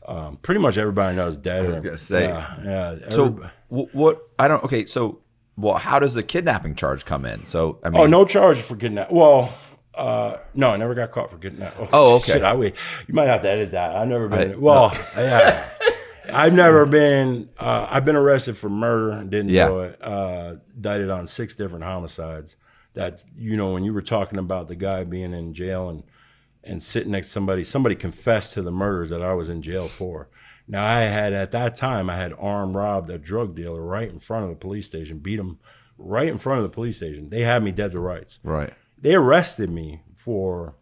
Um, pretty much everybody knows dead. I was gonna say. yeah, yeah. So what? I don't. Okay. So well, how does the kidnapping charge come in? So I mean, Oh, no charge for kidnap. Well, uh, no, I never got caught for kidnap. Oh, okay. Shit, I, you might have to edit that. I've never been. I- well, yeah, I've never been. Uh, I've been arrested for murder. Didn't Yeah. do it. Uh, indicted on six different homicides. That you know, when you were talking about the guy being in jail and and sitting next to somebody, somebody confessed to the murders that I was in jail for. Now I had at that time I had armed robbed a drug dealer right in front of the police station, beat him right in front of the police station. They had me dead to rights. right. They arrested me for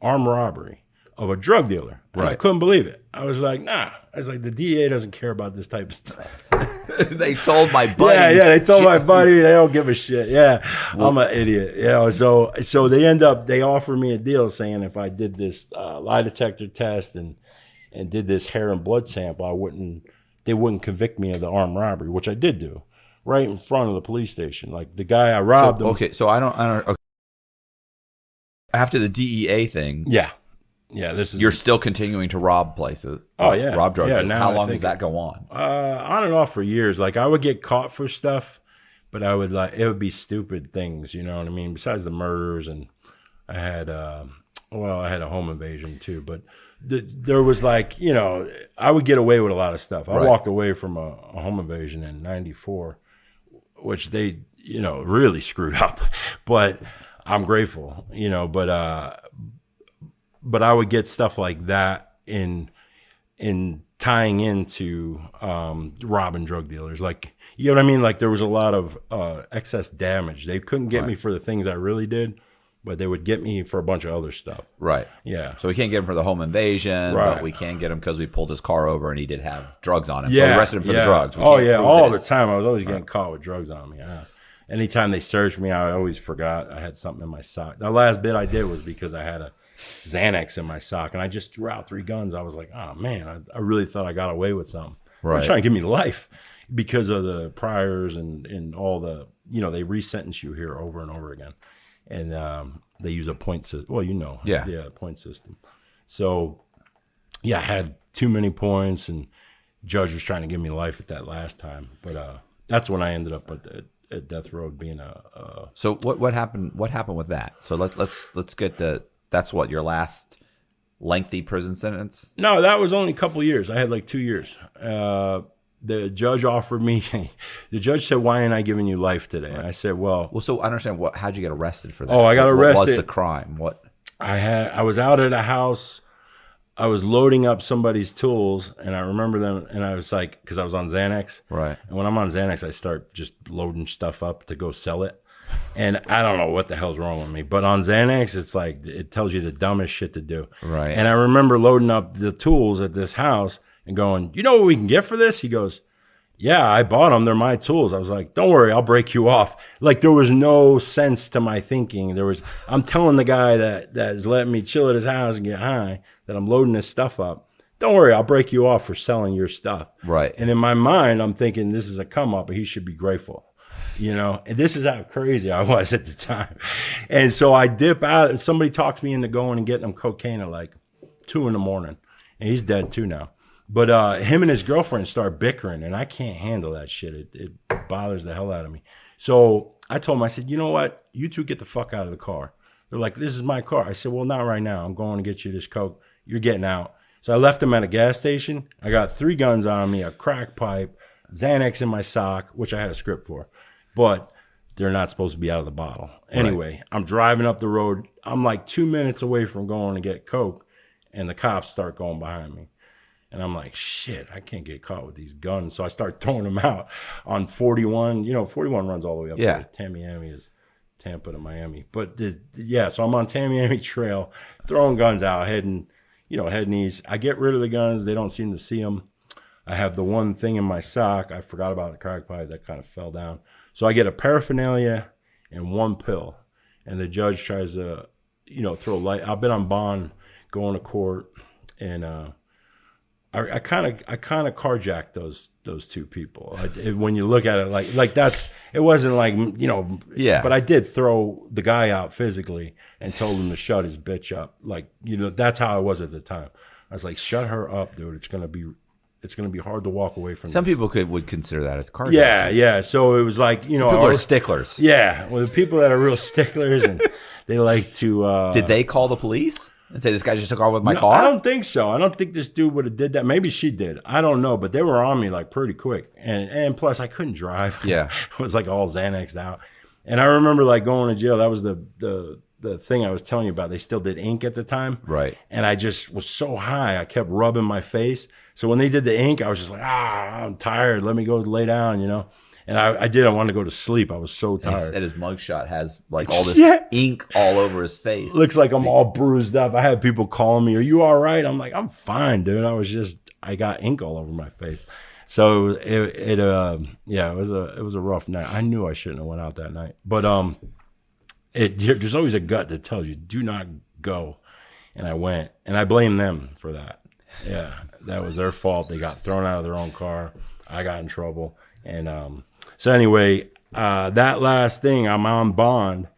armed robbery of a drug dealer. And I couldn't believe it. I was like, nah. I was like, the DA doesn't care about this type of stuff. they told my buddy. Yeah, yeah. They told my buddy they don't give a shit. Yeah, I'm an idiot. You know, so so they end up they offer me a deal saying if I did this uh, lie detector test and and did this hair and blood sample, I wouldn't they wouldn't convict me of the armed robbery, which I did do, right in front of the police station. Like the guy I robbed. him, Okay. So I don't. I don't. After the DEA thing, Yeah, yeah. This is you're still continuing to rob places. Oh, yeah. rob drug. Yeah, now How long does that go on? uh, on and off for years. Like I would get caught for stuff, but I would like it would be stupid things. You know what I mean? Besides the murders, and I had um well, I had a home invasion too. But the, there was like you know I would get away with a lot of stuff. I Right. walked away from a, a home invasion in '94, which they you know really screwed up, but. I'm grateful, you know, but uh but I would get stuff like that in in tying into um, robbing drug dealers. Like, you know what I mean? Like there was a lot of uh, excess damage. They couldn't get me for the things I really did, but they would get me for a bunch of other stuff. Right. Yeah. So we can't get him for the home invasion, Right. but we can get him because we pulled his car over and he did have drugs on him. so we Yeah, arrested him for yeah. the drugs. We oh yeah, all the time. I was always getting caught with drugs on me. Yeah. Anytime they searched me, I always forgot I had something in my sock. The last bit I did was because I had a Xanax in my sock, and I just threw out three guns. I was like, oh man, I, I really thought I got away with something. They're Right. trying to give me life because of the priors and and all the you know they resentence you here over and over again, and um, they use a point system. Well, you know, Yeah. yeah, point system. So yeah, I had too many points, and judge was trying to give me life at that last time. But uh, that's when I ended up at, at, at death row being a, a So what what happened? What happened with that? So let's let's let's get the. That's what your last lengthy prison sentence. no. That was only a couple years. I had like two years. Uh, the judge offered me. the judge said, "Why ain't I giving you life today?" And I said, "Well, Well, so I understand what. How'd you get arrested for that? Oh, I got What- What was the crime? What? I had I was out at a house. I was loading up somebody's tools, and I remember them. And I was like, because I was on Xanax, Right. And when I'm on Xanax, I start just loading stuff up to go sell it. And I don't know what the hell's wrong with me, but on Xanax, it's like it tells you the dumbest shit to do. Right. And I remember loading up the tools at this house and going, "You know what we can get for this?" He goes, "Yeah, I bought them. They're my tools." I was like, "Don't worry, I'll break you off." Like there was no sense to my thinking. There was. I'm telling the guy that that is letting me chill at his house and get high that I'm loading this stuff up. Don't worry, I'll break you off for selling your stuff. Right. And in my mind, I'm thinking this is a come up, but he should be grateful. You know, and this is how crazy I was at the time. And so I dip out, and somebody talks me into going and getting him cocaine at like two in the morning. And he's dead too now. But uh, him and his girlfriend start bickering, and I can't handle that shit. It, it bothers the hell out of me. So I told him, I said, you know what? You two get the fuck out of the car. They're like, this is my car. I said, well, not right now. I'm going to get you this coke. You're getting out. So I left him at a gas station. I got three guns on me, a crack pipe, Xanax in my sock, which I had a script for, but they're not supposed to be out of the bottle. Anyway, I'm driving up the road. I'm like two minutes away from going to get coke, and the cops start going behind me. And I'm like, shit, I can't get caught with these guns. So I start throwing them out on 41. You know, 41 runs all the way up Yeah. to Tamiami is Tampa to Miami. But the, yeah, so I'm on Tamiami Trail, throwing guns out, heading, you know, heading east. I get rid of the guns. They don't seem to see them. I have the one thing in my sock. I forgot about the crack pipe that kind of fell down. So I get a paraphernalia and one pill. And the judge tries to, you know, throw light. I've been on bond going to court and, uh, I kind of I kind of carjacked those those two people. I, it- when you look at it, like like that's it wasn't like you know. Yeah. But I did throw the guy out physically and told him to shut his bitch up. Like you know that's how I was at the time. I was like, shut her up, dude. It's gonna be it's gonna be hard to walk away from. Some this. people could would consider that as car. Yeah, yeah. So it was like you know, People are sticklers. yeah. Well, the people that are real sticklers and they like to. uh Did they call the police and say this guy just took off with my No, car? I don't think so. I don't think this dude would have did that. Maybe she did. I don't know, but they were on me like pretty quick. And and plus I couldn't drive. Yeah. I was like all Xanaxed out. And I remember like going to jail. That was the the the thing I was telling you about. They still did ink at the time. Right. And I just was so high, I kept rubbing my face. So when they did the ink, I was just like, ah, I'm tired. Let me go lay down, you know. And I, I did. I wanted to go to sleep. I was so tired. said his mugshot has like all this Yeah. ink all over his face. looks like I'm all bruised up. I had people calling me, "Are you all right?" I'm like, "I'm fine, dude." I was just, I got ink all over my face. So it, it, uh, yeah, it was a, it was a rough night. I knew I shouldn't have went out that night, but um, it there's always a gut that tells you do not go, and I went, and I blame them for that. Yeah, that was their fault. They got thrown out of their own car. I got in trouble, and um, so anyway, uh, that last thing, I'm on bond.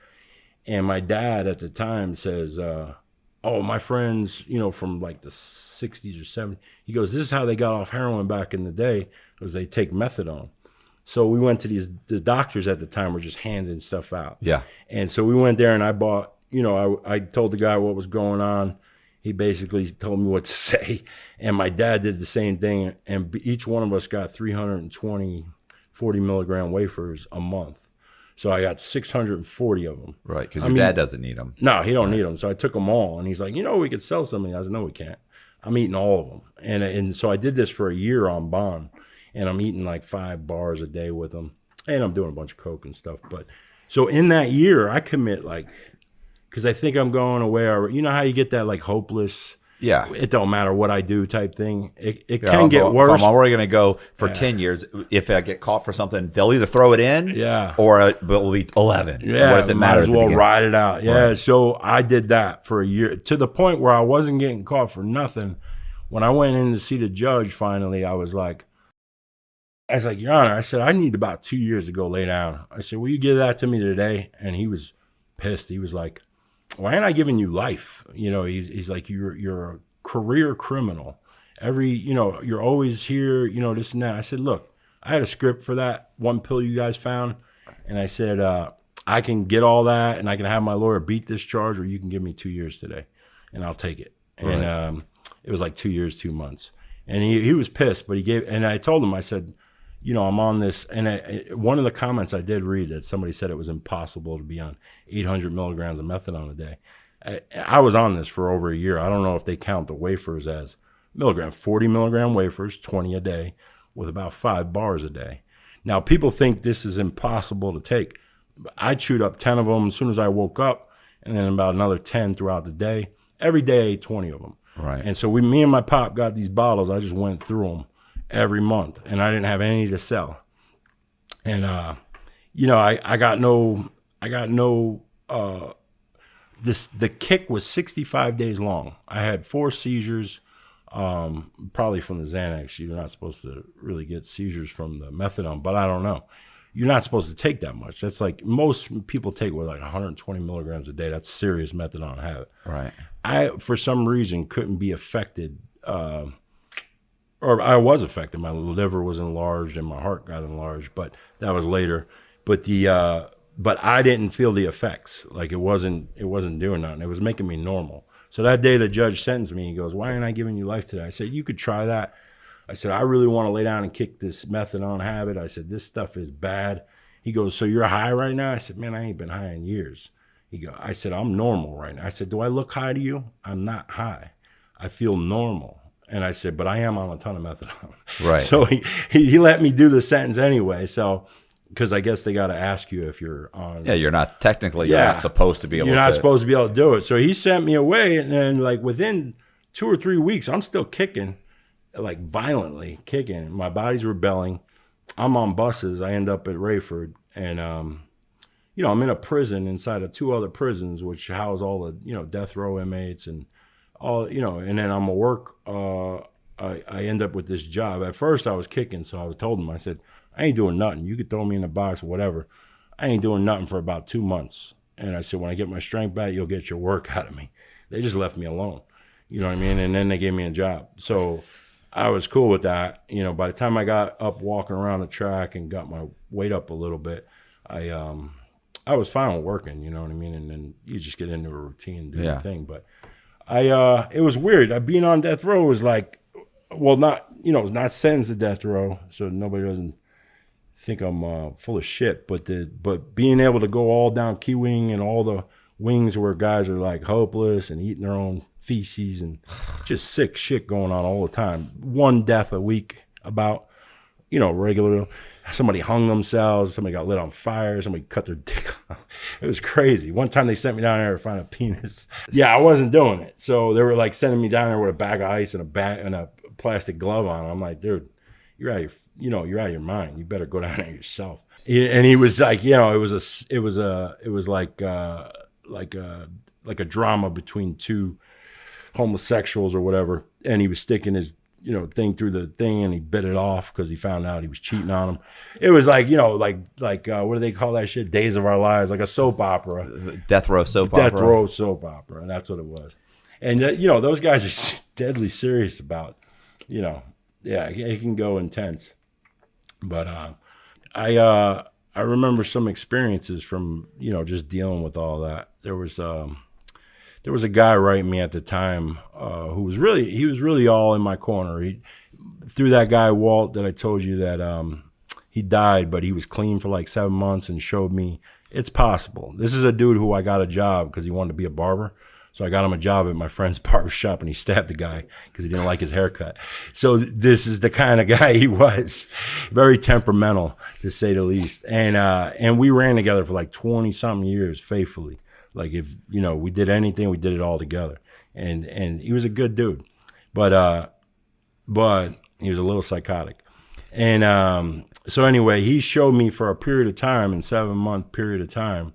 And my dad at the time says, uh, "Oh, my friends, you know, from like the '60s or '70s." He goes, "This is how they got off heroin back in the day, was they take methadone." So we went to these the doctors at the time were just handing stuff out. yeah. And so we went there and I bought, you know, I, I told the guy what was going on. He basically told me what to say. And my dad did the same thing. And each one of us got 320, 40 milligram wafers a month. So I got 640 of them. Right. Because your mean- dad doesn't need them. No, he don't need them. So I took them all. And he's like, you know, we could sell some of these. I said, no, we can't. I'm eating all of them, and and so I did this for a year on bond, and I'm eating like five bars a day with them, and I'm doing a bunch of coke and stuff. But so in that year, I commit like, because I think I'm going away. You know how you get that like hopeless. Yeah. It don't matter what I do type thing. It, it Yeah, can I'm get go- worse. I'm already going to go for 10 years. If I get caught for something, they'll either throw it in Yeah. or uh, it'll be 11. Yeah, What does it might matter? as well ride it out. Yeah, Right. so I did that for a year to the point where I wasn't getting caught for nothing. When I went in to see the judge, finally, I was like, I was like, Your Honor, I said I need about two years to go lay down. I said, Will you give that to me today? And he was pissed. He was like, Why ain't I giving you life? You know, he's he's like, You're you're a career criminal. Every you know, you're always here. You know, this and that. I said, Look, I had a script for that one pill you guys found, and I said, uh, I can get all that, and I can have my lawyer beat this charge, or you can give me two years today, and I'll take it. And um, it was like two years, two months, and he he was pissed, but he gave, and I told him, I said, you know, I'm on this, and I, one of the comments I did read that somebody said it was impossible to be on 800 milligrams of methadone a day. I, I was on this for over a year. I don't know if they count the wafers as milligram, 40 milligram wafers, 20 a day, with about five bars a day. Now, people think this is impossible to take. I chewed up 10 of them as soon as I woke up, and then about another 10 throughout the day. Every day, 20 of them. Right. And so we, me and my pop got these bottles. I just went through them every month, and I didn't have any to sell. And uh, you know, I, I got no, I got no. Uh, this the kick was 65 days long. I had four seizures, um, probably from the Xanax. You're not supposed to really get seizures from the methadone, but I don't know. You're not supposed to take that much. That's like most people take with like 120 milligrams a day. That's serious methadone habit. Right. I, for some reason, couldn't be affected, uh, or I was affected. My liver was enlarged and my heart got enlarged, but that was later. But the, uh, but I didn't feel the effects. Like it wasn't, it wasn't doing nothing. It was making me normal. So that day, the judge sentenced me. He goes, "Why aren't I giving you life today?" I said, "You could try that." I said, "I really want to lay down and kick this methadone habit." I said, "This stuff is bad." He goes, "So you're high right now?" I said, "Man, I ain't been high in years." He go, I said, I'm normal right now. I said, Do I look high to you? I'm not high. I feel normal. And I said, But I am on a ton of methadone. Right. So he, he, he let me do the sentence anyway. So, because I guess they got to ask you if you're on. Yeah, you're not technically you're Yeah. not supposed to be able You're not to. supposed to be able to do it. So he sent me away. And then, like, within two or three weeks, I'm still kicking, like, violently kicking. My body's rebelling. I'm on buses. I end up at Raiford. And, um, you know, I'm in a prison inside of two other prisons, which house all the, you know, death row inmates and all, you know, and then I'm a work, uh, I, I end up with this job. At first I was kicking. So I was told him, I said, I ain't doing nothing. You could throw me in a box or whatever. I ain't doing nothing for about two months. And I said, when I get my strength back, you'll get your work out of me. They just left me alone. You know what I mean? And then they gave me a job. So I was cool with that. You know, by the time I got up walking around the track and got my weight up a little bit, I um I was fine with working, you know what I mean? And then you just get into a routine and do Yeah. your thing. But I uh it was weird. Uh, being on death row was like well not you know, not sentenced to death row, so nobody doesn't think I'm uh, full of shit. But the but being able to go all down Q Wing and all the wings where guys are like hopeless and eating their own feces and just sick shit going on all the time. One death a week about, you know, regular. Somebody hung themselves. Somebody got lit on fire. Somebody cut their dick off. It was crazy. One time they sent me down there to find a penis. Yeah, I wasn't doing it. So they were like sending me down there with a bag of ice and a bat and a plastic glove on. I'm like, dude, you're out of your, you know, you're out of your mind. You better go down there yourself. And he was like, you know, it was a, it was a, it was like, uh, like a, like a drama between two homosexuals or whatever. And he was sticking his, you know, thing through the thing and he bit it off because he found out he was cheating on him. It was like, you know, like, like, uh, what do they call that shit? Days of Our Lives, like a soap opera. Death row soap opera. Death opera. Row soap opera, and that's what it was. And uh, you know, those guys are deadly serious about, you know, yeah, it it can go intense. But uh, I uh, I remember some experiences from you know just dealing with all that. There was um, there was a guy writing me at the time uh, who was really he was really all in my corner. He through that guy Walt that I told you that um, he died, but he was clean for like seven months and showed me it's possible. This is a dude who I got a job because he wanted to be a barber. So I got him a job at my friend's barber shop and he stabbed the guy because he didn't like his haircut. So th- this is the kind of guy he was. Very temperamental to say the least. And, uh, and we ran together for like 20 something years faithfully. Like if, you know, we did anything, we did it all together. And, and he was a good dude. But, uh, but he was a little psychotic. And um, so anyway, he showed me for a period of time, in seven month period of time,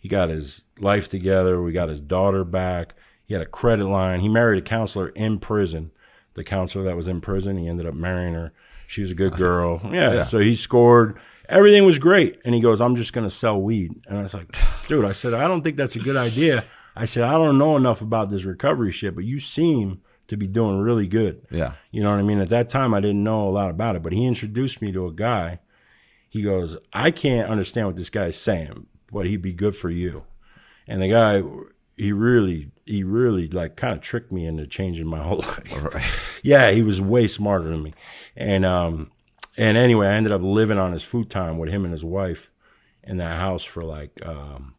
he got his life together. We got his daughter back. He had a credit line. He married a counselor in prison. The counselor that was in prison, he ended up marrying her. She was a good girl. Yeah, Yeah. So he scored. Everything was great. And he goes, I'm just going to sell weed. And I was like, dude, I said, I don't think that's a good idea. I said, I don't know enough about this recovery shit, but you seem to be doing really good. Yeah. You know what I mean? At that time, I didn't know a lot about it, but he introduced me to a guy. He goes, I can't understand what this guy's saying, but he'd be good for you. And the guy, he really, he really like kind of tricked me into changing my whole life. Yeah, he was way smarter than me. And, um, and anyway, I ended up living on his futon with him and his wife in that house for like, um,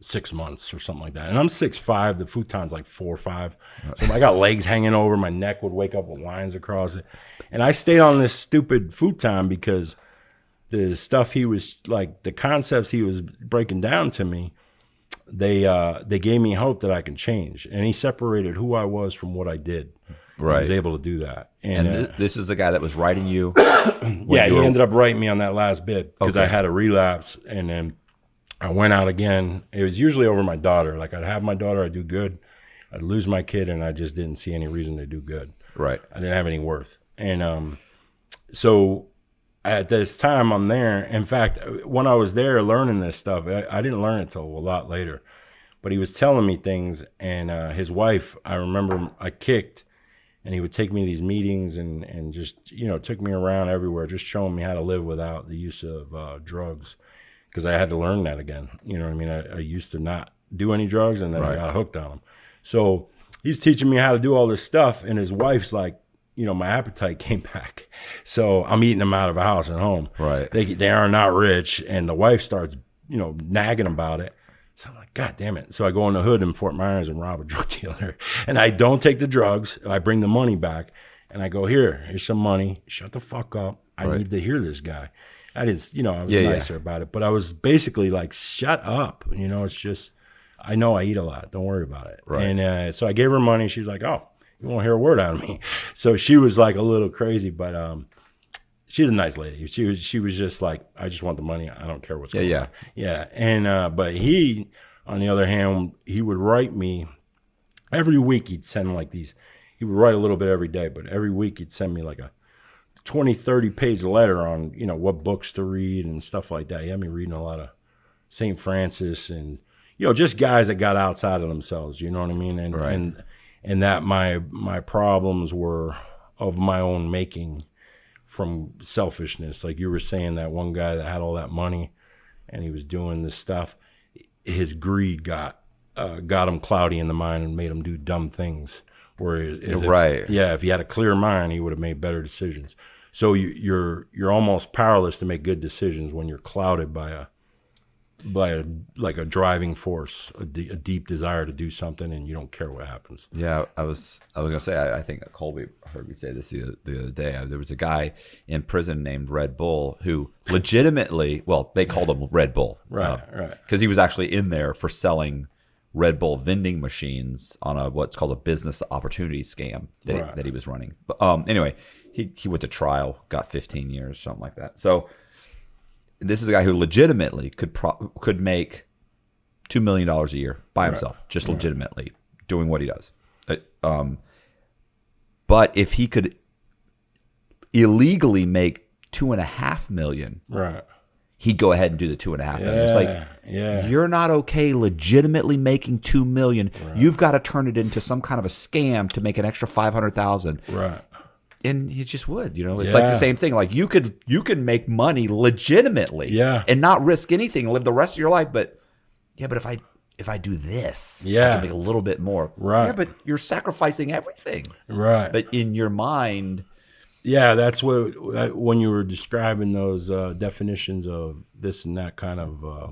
six months or something like that. And I'm six five. The futon's like four or five. So I got legs hanging over. My neck would wake up with lines across it. And I stayed on this stupid futon because the stuff he was like the concepts he was breaking down to me, they uh they gave me hope that I can change. And he separated who I was from what I did. I was able to do that. And, And uh, this is the guy that was writing you. yeah, you he were- ended up writing me on that last bit because I had a relapse, and then I went out again. It was usually over my daughter. Like I'd have my daughter, I'd do good. I'd lose my kid, and I just didn't see any reason to do good. Right. I didn't have any worth, and um, so at this time I'm there. In fact, when I was there learning this stuff, I, I didn't learn it till a lot later. But he was telling me things, and uh, his wife, I remember I kicked, and he would take me to these meetings and and just you know took me around everywhere, just showing me how to live without the use of uh, drugs, because I had to learn that again. You know what I mean? I, I used to not do any drugs, and then I got hooked on them. So he's teaching me how to do all this stuff, and his wife's like, you know, my appetite came back, so I'm eating them out of a house at home. Right. They they are not rich, and the wife starts you know nagging about it. So I'm like, God damn it. So I go in the hood in Fort Myers and rob a drug dealer. And I don't take the drugs. I bring the money back. And I go, here, here's some money. Shut the fuck up. I Right. need to hear this guy. I didn't, you know, I was Yeah, yeah. nicer about it. But I was basically like, shut up. You know, it's just, I know I eat a lot. Don't worry about it. Right. And uh, so I gave her money. She was like, oh, you won't hear a word out of me. So she was like a little crazy, but um, she's a nice lady. She was she was just like, I just want the money. I don't care what's Yeah, going yeah. on. Yeah. And uh, but he, on the other hand, he would write me every week. He'd send like these. He would write a little bit every day, but every week he'd send me like a 20, 30 page letter on you know what books to read and stuff like that. He had me reading a lot of St. Francis and you know just guys that got outside of themselves. You know what I mean? And Right. and and that my my problems were of my own making from selfishness. Like you were saying, that one guy that had all that money and he was doing this stuff, his greed got uh, got him cloudy in the mind and made him do dumb things. Whereas, if- Right. yeah, if he had a clear mind, he would have made better decisions. So you, you're you're almost powerless to make good decisions when you're clouded by a by a like a driving force, a, deep desire to do something, and you don't care what happens. Yeah, I was I was gonna say I, I think Colby heard me say this the, the other day. Uh, There was a guy in prison named Red Bull who legitimately, well, they called him Red Bull, Right, right. because he was actually in there for selling Red Bull vending machines on a what's called a business opportunity scam that, he, that he was running. But um, anyway, he he went to trial, got 15 years, something like that. So this is a guy who legitimately could pro- could make two million dollars a year by himself, just legitimately doing what he does. Uh, Um, but if he could illegally make two and a half million, Right. he'd go ahead and do the two and a half million. It's like yeah. you're not okay legitimately making two million. You've got to turn it into some kind of a scam to make an extra five hundred thousand. Right. And you just would, you know, it's like the same thing. Like you could you could make money legitimately, Yeah. and not risk anything, and live the rest of your life. But yeah, but if I if I do this, I Yeah. can make a little bit more. Right. Yeah, but you're sacrificing everything. Right. But in your mind, Yeah, that's what when you were describing those uh, definitions of this and that kind of uh,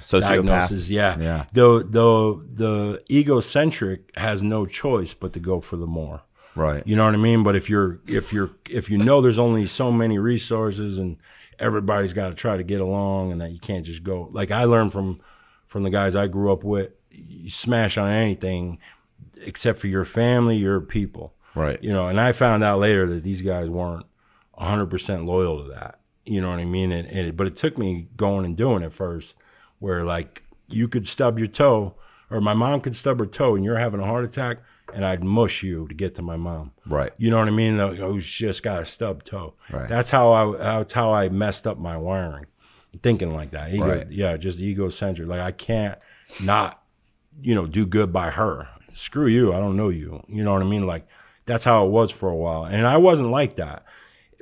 Sociopath. diagnosis. Yeah. Yeah. The the the egocentric has no choice but to go for the more. Right. You know what I mean? But if you're if you're if you know there's only so many resources and everybody's got to try to get along and that you can't just go like I learned from from the guys I grew up with, you smash on anything except for your family, your people. Right. You know, and I found out later that these guys weren't 100% loyal to that. You know what I mean? And, and it, but it took me going and doing it first, where like you could stub your toe, or my mom could stub her toe, and you're having a heart attack, and I'd mush you to get to my mom. Right. You know what I mean? Who's just got a stub toe. Right. That's how I. That's how I messed up my wiring, thinking like that. Ego, Right. Yeah, just egocentric. Like I can't not, you know, do good by her. Screw you. I don't know you. You know what I mean? Like that's how it was for a while, and I wasn't like that.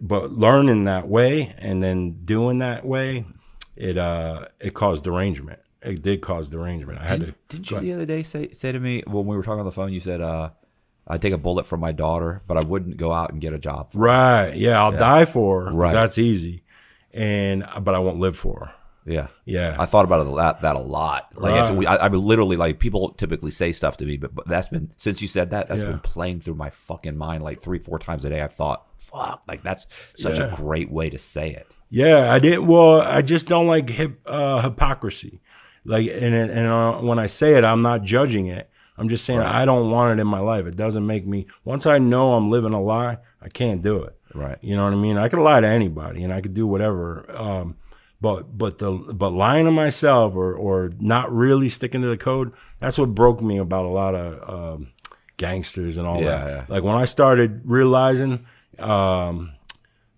But learning that way and then doing that way, it uh it caused derangement. It did cause derangement. I had to. Didn't you the other day say say to me when we were talking on the phone? You said, uh, "I'd take a bullet for my daughter, but I wouldn't go out and get a job." Right. Yeah, I'll die for her. Right. That's easy. And but I won't live for her. Yeah, Yeah. I thought about it that that a lot. Like Right. actually, I, I literally, like people typically say stuff to me, but, but that's been since you said that, that's Yeah. been playing through my fucking mind like three, four times a day. I've thought, fuck, like that's such Yeah. a great way to say it. Yeah, I didn't. Well, I just don't like hip, uh, hypocrisy. Like, and and uh, when I say it, I'm not judging it. I'm just saying I don't want it in my life. It doesn't make me. Once I know I'm living a lie, I can't do it. Right. You know what I mean? I could lie to anybody, and I could do whatever. Um, but but the but lying to myself or or not really sticking to the code. That's what broke me about a lot of um, gangsters and all Yeah, that. yeah. Like when I started realizing. Um,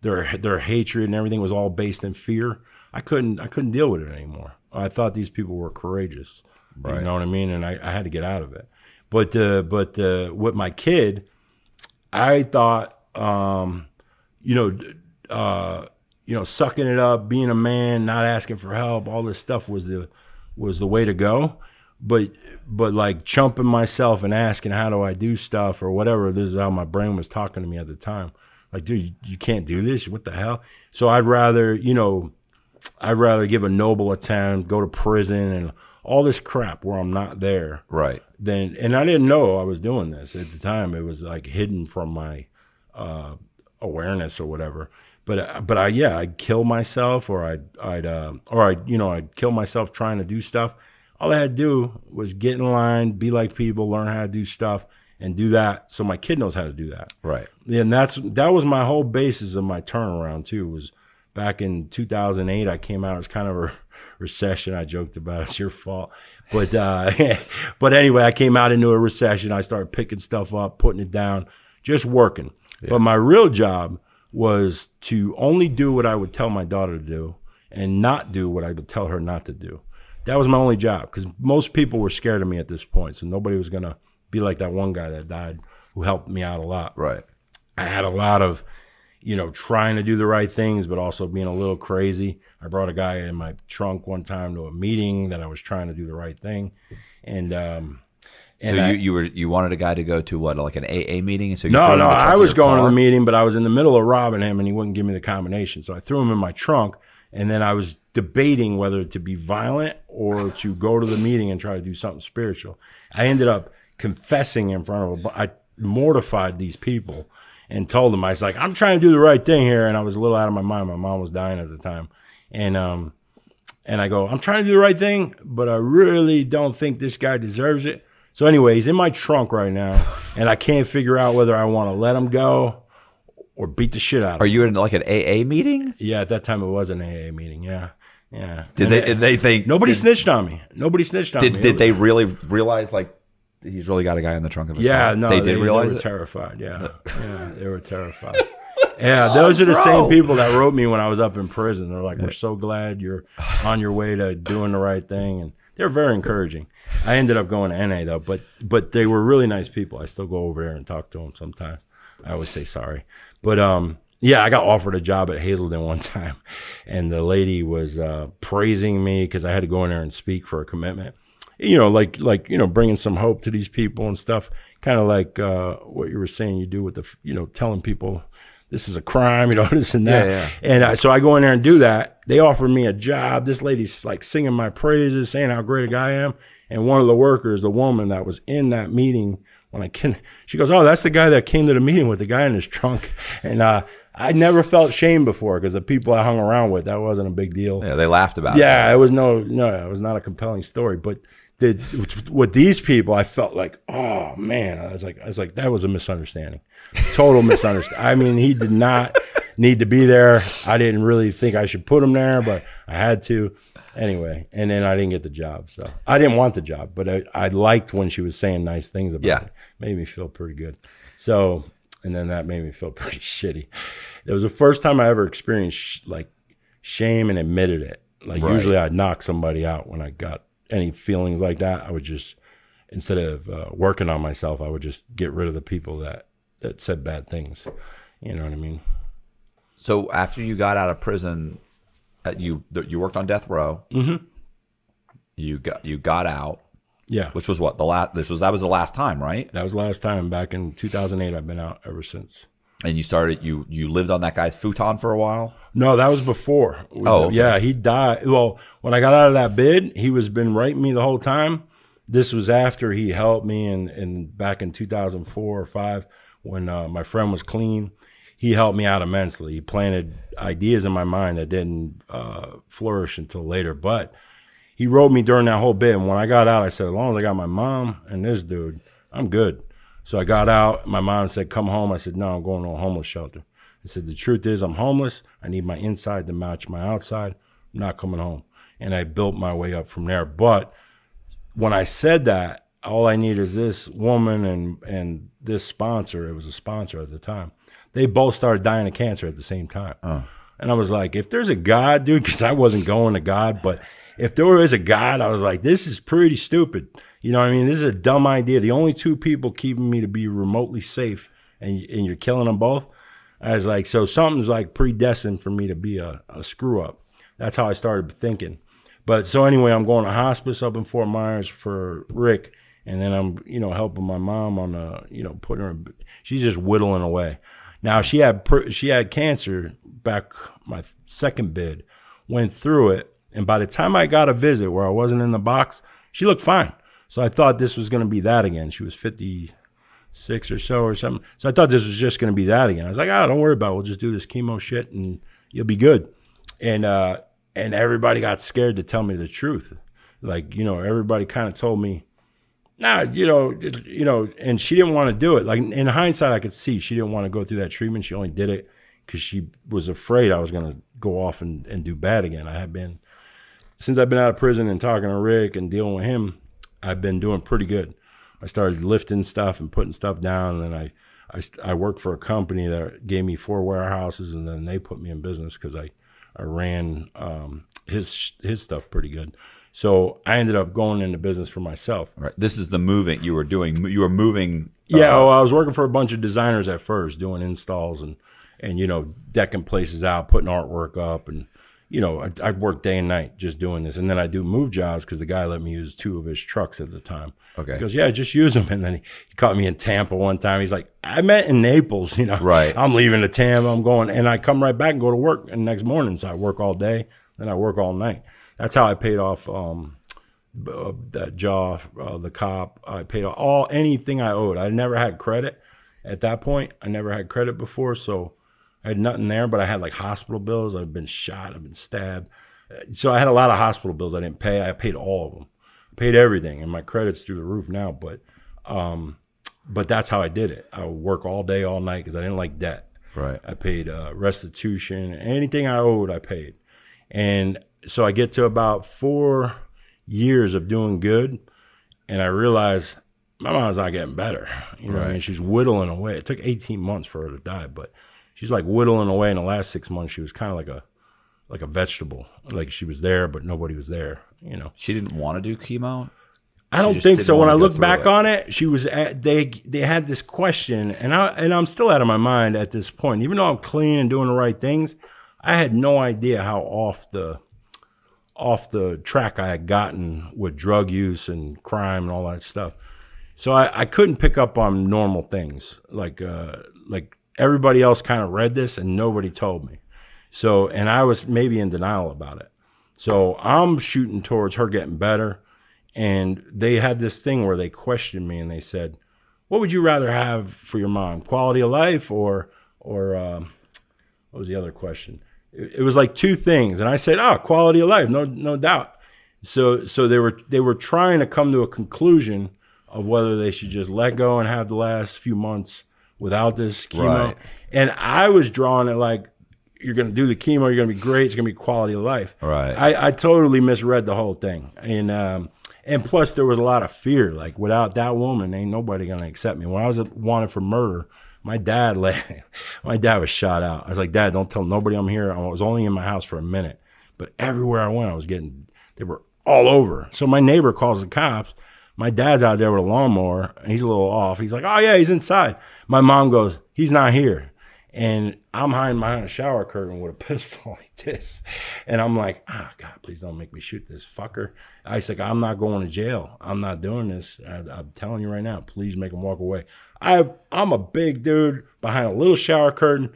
their their hatred and everything was all based in fear. I couldn't I couldn't deal with it anymore. I thought these people were courageous. You know what I mean? And I, I had to get out of it. But uh, but uh, with my kid, I thought um, you know uh, you know sucking it up, being a man, not asking for help, all this stuff was the was the way to go. But but like chumping myself and asking how do I do stuff or whatever. This is how my brain was talking to me at the time. Like, dude, you, you can't do this. What the hell? So I'd rather, you know, I'd rather give a noble attempt, go to prison, and all this crap where I'm not there. Right. Then, and I didn't know I was doing this at the time. It was like hidden from my uh, awareness or whatever. But but I yeah, I'd kill myself, or I'd I'd uh, or I you know I'd kill myself trying to do stuff. All I had to do was get in line, be like people, learn how to do stuff, and do that. So my kid knows how to do that Right. and that's that was my whole basis of my turnaround too was back in 2008 i came out it was kind of a recession. I joked about it's your fault. But uh but anyway i came out into a recession. I started picking stuff up putting it down just working. But my real job was to only do what i would tell my daughter to do and not do what i would tell her not to do. That was my only job because most people were scared of me at this point so nobody was gonna be like that one guy that died who helped me out a lot. Right. I had a lot of, you know, trying to do the right things, but also being a little crazy. I brought a guy in my trunk one time to a meeting that I was trying to do the right thing, and um, So and I- you, you were you wanted a guy to go to what like an AA meeting? So you no, no, in the trunk I was going to the meeting, but I was in the middle of robbing him, and he wouldn't give me the combination. So I threw him in my trunk, and then I was debating whether to be violent or to go to the meeting and try to do something spiritual. I ended up confessing in front of a. I mortified these people and told them I was like, I'm trying to do the right thing here, and I was a little out of my mind. My mom was dying at the time, and um, and I go, I'm trying to do the right thing, but I really don't think this guy deserves it. So anyway, he's in my trunk right now, and I can't figure out whether I want to let him go or beat the shit out of him. Are you in like an AA meeting? Yeah, at that time it was an AA meeting. Yeah, yeah. Did And they? Did they think Nobody Did, snitched on me. Nobody snitched on did, me. did they really realize like he's really got a guy in the trunk of his Yeah, car? no, they did realize They were it? terrified. Yeah, yeah, they were terrified. Yeah, those are the same people that wrote me when I was up in prison. They're like, "We're so glad you're on your way to doing the right thing," and they're very encouraging. I ended up going to NA though, but but they were really nice people. I still go over there and talk to them sometimes. I always say sorry, but um, yeah, I got offered a job at Hazelden one time, and the lady was uh, praising me because I had to go in there and speak for a commitment. You know, like like you know, bringing some hope to these people and stuff. Kind of like uh, what you were saying you do with the you know telling people this is a crime, you know, this and that. Yeah, yeah. And uh, so I go in there and do that. They offer me a job. This lady's like singing my praises, saying how great a guy I am. And one of the workers, the woman that was in that meeting, when I can, she goes, "Oh, that's the guy that came to the meeting with the guy in his trunk." And uh, I never felt shame before because the people I hung around with, that wasn't a big deal. Yeah, they laughed about it. Yeah, it was no, no, it was not a compelling story. But the with these people, I felt like, oh man, I was like, I was like, that was a misunderstanding, total misunderstanding. I mean, he did not need to be there. I didn't really think I should put him there, but I had to anyway. And then I didn't get the job, so I didn't want the job, but I, I liked when she was saying nice things about Yeah. it. Made me feel pretty good. So, and then that made me feel pretty shitty. It was the first time I ever experienced sh- like shame and admitted it. Like Right. usually I'd knock somebody out when I got any feelings like that. I would just instead of uh, working on myself, I would just get rid of the people that that said bad things. You know what I mean? So after you got out of prison, uh, you you worked on death row. Mm-hmm. You got you got out, Yeah. which was what the last. This was that was the last time, right? That was the last time back in 2008. I've been out ever since. And you started you you lived on that guy's futon for a while. No, that was before. Oh, okay. yeah, he died. Well, when I got out of that bid, he was been writing me the whole time. This was after he helped me, and and back in 2004 or five, when uh, my friend was clean, he helped me out immensely. He planted ideas in my mind that didn't uh, flourish until later, but he wrote me during that whole bit. And when I got out, I said, as long as I got my mom and this dude, I'm good. So I got out. My mom said, come home. I said, no, I'm going to a homeless shelter. I said, the truth is, I'm homeless. I need my inside to match my outside. I'm not coming home. And I built my way up from there. But when I said that, all I need is this woman and and this sponsor. It was a sponsor at the time. They both started dying of cancer at the same time. Uh. And I was like, if there's a God, dude, because I wasn't going to God, but if there is a God, I was like, this is pretty stupid. You know what I mean? This is a dumb idea. The only two people keeping me to be remotely safe, and and you're killing them both. I was like, so something's like predestined for me to be a, a screw up. That's how I started thinking. But so anyway, I'm going to hospice up in Fort Myers for Rick, and then I'm you know helping my mom on a you know putting her. She's just whittling away. Now she had she had cancer back my second bid, went through it, and by the time I got a visit where I wasn't in the box, she looked fine. So I thought this was going to be that again. She was 56 or so or something. So I thought this was just going to be that again. I was like, oh, don't worry about it. We'll just do this chemo shit and you'll be good. And uh, and everybody got scared to tell me the truth. Like you know, everybody kind of told me, nah, you know, you know, and she didn't want to do it. Like in hindsight, I could see she didn't want to go through that treatment. She only did it because she was afraid I was going to go off and, and do bad again. I have been since I've been out of prison and talking to Rick and dealing with him. I've been doing pretty good. I started lifting stuff and putting stuff down, and then I, I, I worked for a company that gave me four warehouses, and then they put me in business because I, I ran um, his his stuff pretty good. So I ended up going into business for myself. Right. This is the moving you were doing. You were moving. Yeah, uh, well, I was working for a bunch of designers at first, doing installs and and you know decking places out, putting artwork up, and you know I, I work day and night just doing this, and then I do move jobs because the guy let me use two of his trucks at the time. Okay. he goes, yeah, just use them, and then he, he caught me in Tampa one time. He's like, I met in Naples, you know, Right. I'm leaving to Tampa, I'm going, and I come right back and go to work, and next morning, so I work all day, then I work all night. That's how I paid off. um uh, that jaw, uh, the cop. I paid off all anything I owed. I never had credit at that point. I never had credit before, so I had nothing there. But I had like hospital bills. I've been shot. I've been stabbed. So I had a lot of hospital bills I didn't pay. I paid all of them. I paid everything, and my credit's through the roof now. But, um, but that's how I did it. I would work all day, all night because I didn't like debt. Right. I paid uh, restitution, anything I owed, I paid. And so I get to about four years of doing good, and I realize my mom's not getting better. You know what I mean? She's whittling away. It took 18 months for her to die, but she's like whittling away. In the last six months, she was kind of like a like a vegetable. Like she was there, but nobody was there. You know. She didn't want to do chemo. I don't think so. When I look back it. on it, she was at, they they had this question, and I and I'm still out of my mind at this point. Even though I'm clean and doing the right things, I had no idea how off the off the track I had gotten with drug use and crime and all that stuff. So I, I couldn't pick up on normal things like uh, like everybody else kind of read this and nobody told me. So, and I was maybe in denial about it. So I'm shooting towards her getting better. And they had this thing where they questioned me and they said, "What would you rather have for your mom? Quality of life or or um, what was the other question?" It, it was like two things, and I said, "Oh, quality of life, no no doubt." So so they were they were trying to come to a conclusion of whether they should just let go and have the last few months without this chemo. Right. And I was drawing it like you're going to do the chemo, you're going to be great, it's going to be quality of life. Right. I, I totally misread the whole thing, and um, and plus there was a lot of fear. Like without that woman, ain't nobody going to accept me. When I was wanted for murder, my dad let my dad was shot out. I was like, Dad, don't tell nobody I'm here. I was only in my house for a minute, but everywhere I went, I was getting they were all over. So my neighbor calls the cops. My dad's out there with a lawnmower, and he's a little off. He's like, "Oh yeah, he's inside." My mom goes, "He's not here." And I'm hiding behind a shower curtain with a pistol like this. And I'm like, ah, God, please don't make me shoot this fucker. I said, I'm not going to jail. I'm not doing this. I, I'm telling you right now, please make him walk away. I, I'm a big dude behind a little shower curtain.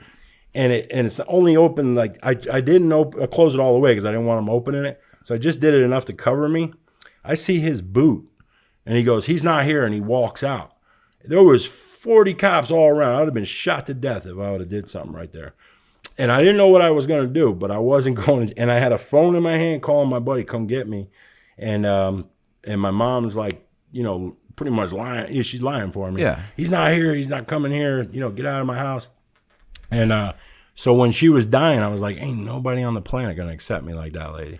And it and it's only open like I, I didn't open, close it all the way because I didn't want him opening it. So I just did it enough to cover me. I see his boot and he goes, he's not here. And he walks out. There was 40 cops all around. I would have been shot to death if I would have did something right there. And I didn't know what I was going to do, but I wasn't going to, and I had a phone in my hand calling my buddy, come get me. And, um, and my mom's like, you know, pretty much lying. yeah, She's lying for me. Yeah. He's not here. He's not coming here. You know, get out of my house. And, uh, so when she was dying, I was like, ain't nobody on the planet going to accept me like that lady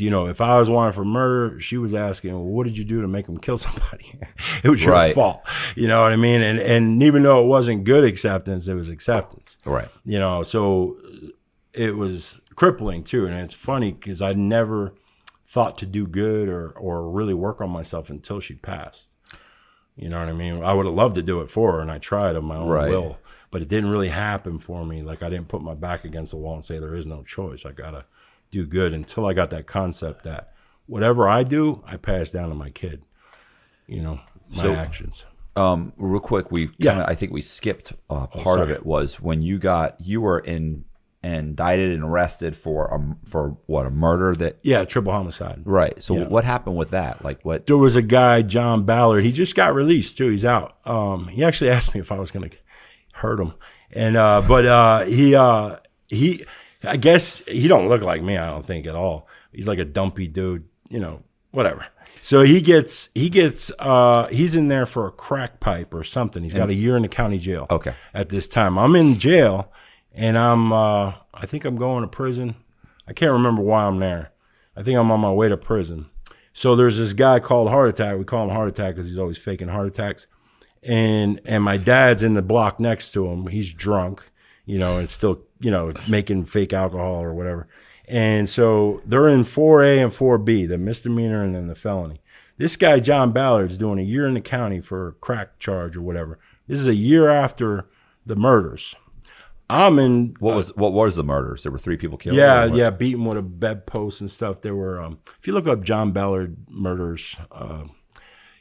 you know, if I was wanted for murder, she was asking, well, "What did you do to make him kill somebody?" it was your Right. fault. You know what I mean? And and even though it wasn't good acceptance, it was acceptance. Right. You know, so it was crippling too. And it's funny because I never thought to do good or or really work on myself until she passed. You know what I mean? I would have loved to do it for her, and I tried of my own Right. will, but it didn't really happen for me. Like I didn't put my back against the wall and say there is no choice. I gotta do good until I got that concept that whatever I do, I pass down to my kid. You know, my So- actions. Um, real quick, we Yeah. kinda, I think we skipped uh, part of it was when you got you were in indicted and arrested for a, for what a murder that Yeah, triple homicide. right. So Yeah. what happened with that? Like what? there was a guy, John Ballard. He just got released too. He's out. Um, he actually asked me if I was going to hurt him, and uh, but uh, he uh, he, I guess he don't look like me. I don't think at all. He's like a dumpy dude. You know, whatever. So he gets he gets uh, he's in there for a crack pipe or something. He's got a year in the county jail. Okay. At this time, I'm in jail, and I'm uh, I think I'm going to prison. I can't remember why I'm there. I think I'm on my way to prison. So there's this guy called Heart Attack. We call him Heart Attack because he's always faking heart attacks. And and my dad's in the block next to him. He's drunk, you know, and still, you know, making fake alcohol or whatever. And so they're in 4A and 4B, the misdemeanor and then the felony. This guy, John Ballard's doing a year in the county for a crack charge or whatever. This is a year after the murders. I'm in What was what was the murders? There were three people killed. yeah, yeah, beaten with a bedpost and stuff. There were, um, if you look up John Ballard murders, uh,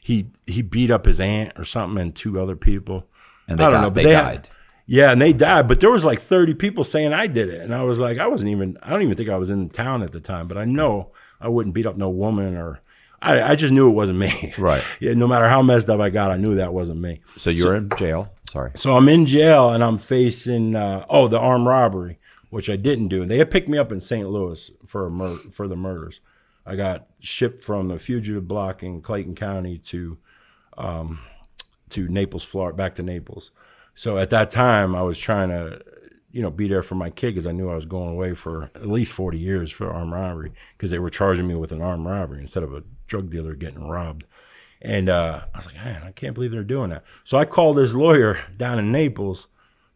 he he beat up his aunt or something and two other people. And they I don't got- know, but they had- died. Yeah, and they died, but there was like thirty people saying I did it, and I was like, I wasn't even. I don't even think I was in town at the time, but I know I wouldn't beat up no woman or. I, I just knew it wasn't me. Right. Yeah. No matter how messed up I got, I knew that wasn't me. So you're in jail. Sorry. So I'm in jail and I'm facing uh, oh the armed robbery, which I didn't do. They had picked me up in St. Louis for a mur- for the murders. I got shipped from the fugitive block in Clayton County to um, to Naples, Florida, back to Naples. So at that time, I was trying to you know be there for my kid because I knew I was going away for at least 40 years for armed robbery because they were charging me with an armed robbery instead of a drug dealer getting robbed. And uh, I was like, man, I can't believe they're doing that. So I called this lawyer down in Naples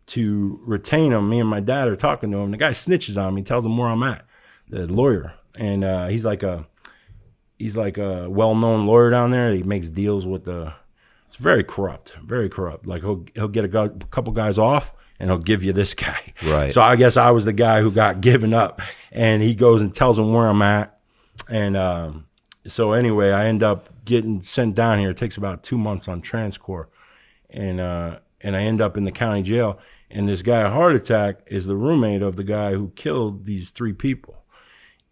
to retain him. Me and my dad are talking to him. The guy snitches on me, tells him where I'm at, the lawyer. And uh, he's like a he's like a well-known lawyer down there. He makes deals with the. It's very corrupt, very corrupt. Like he'll he'll get a couple guys off, and he'll give you this guy. Right. So I guess I was the guy who got given up, and he goes and tells him where I'm at, and um, so anyway, I end up getting sent down here. It takes about two months on TransCor, and uh, and I end up in the county jail. And this guy, a heart attack, is the roommate of the guy who killed these three people.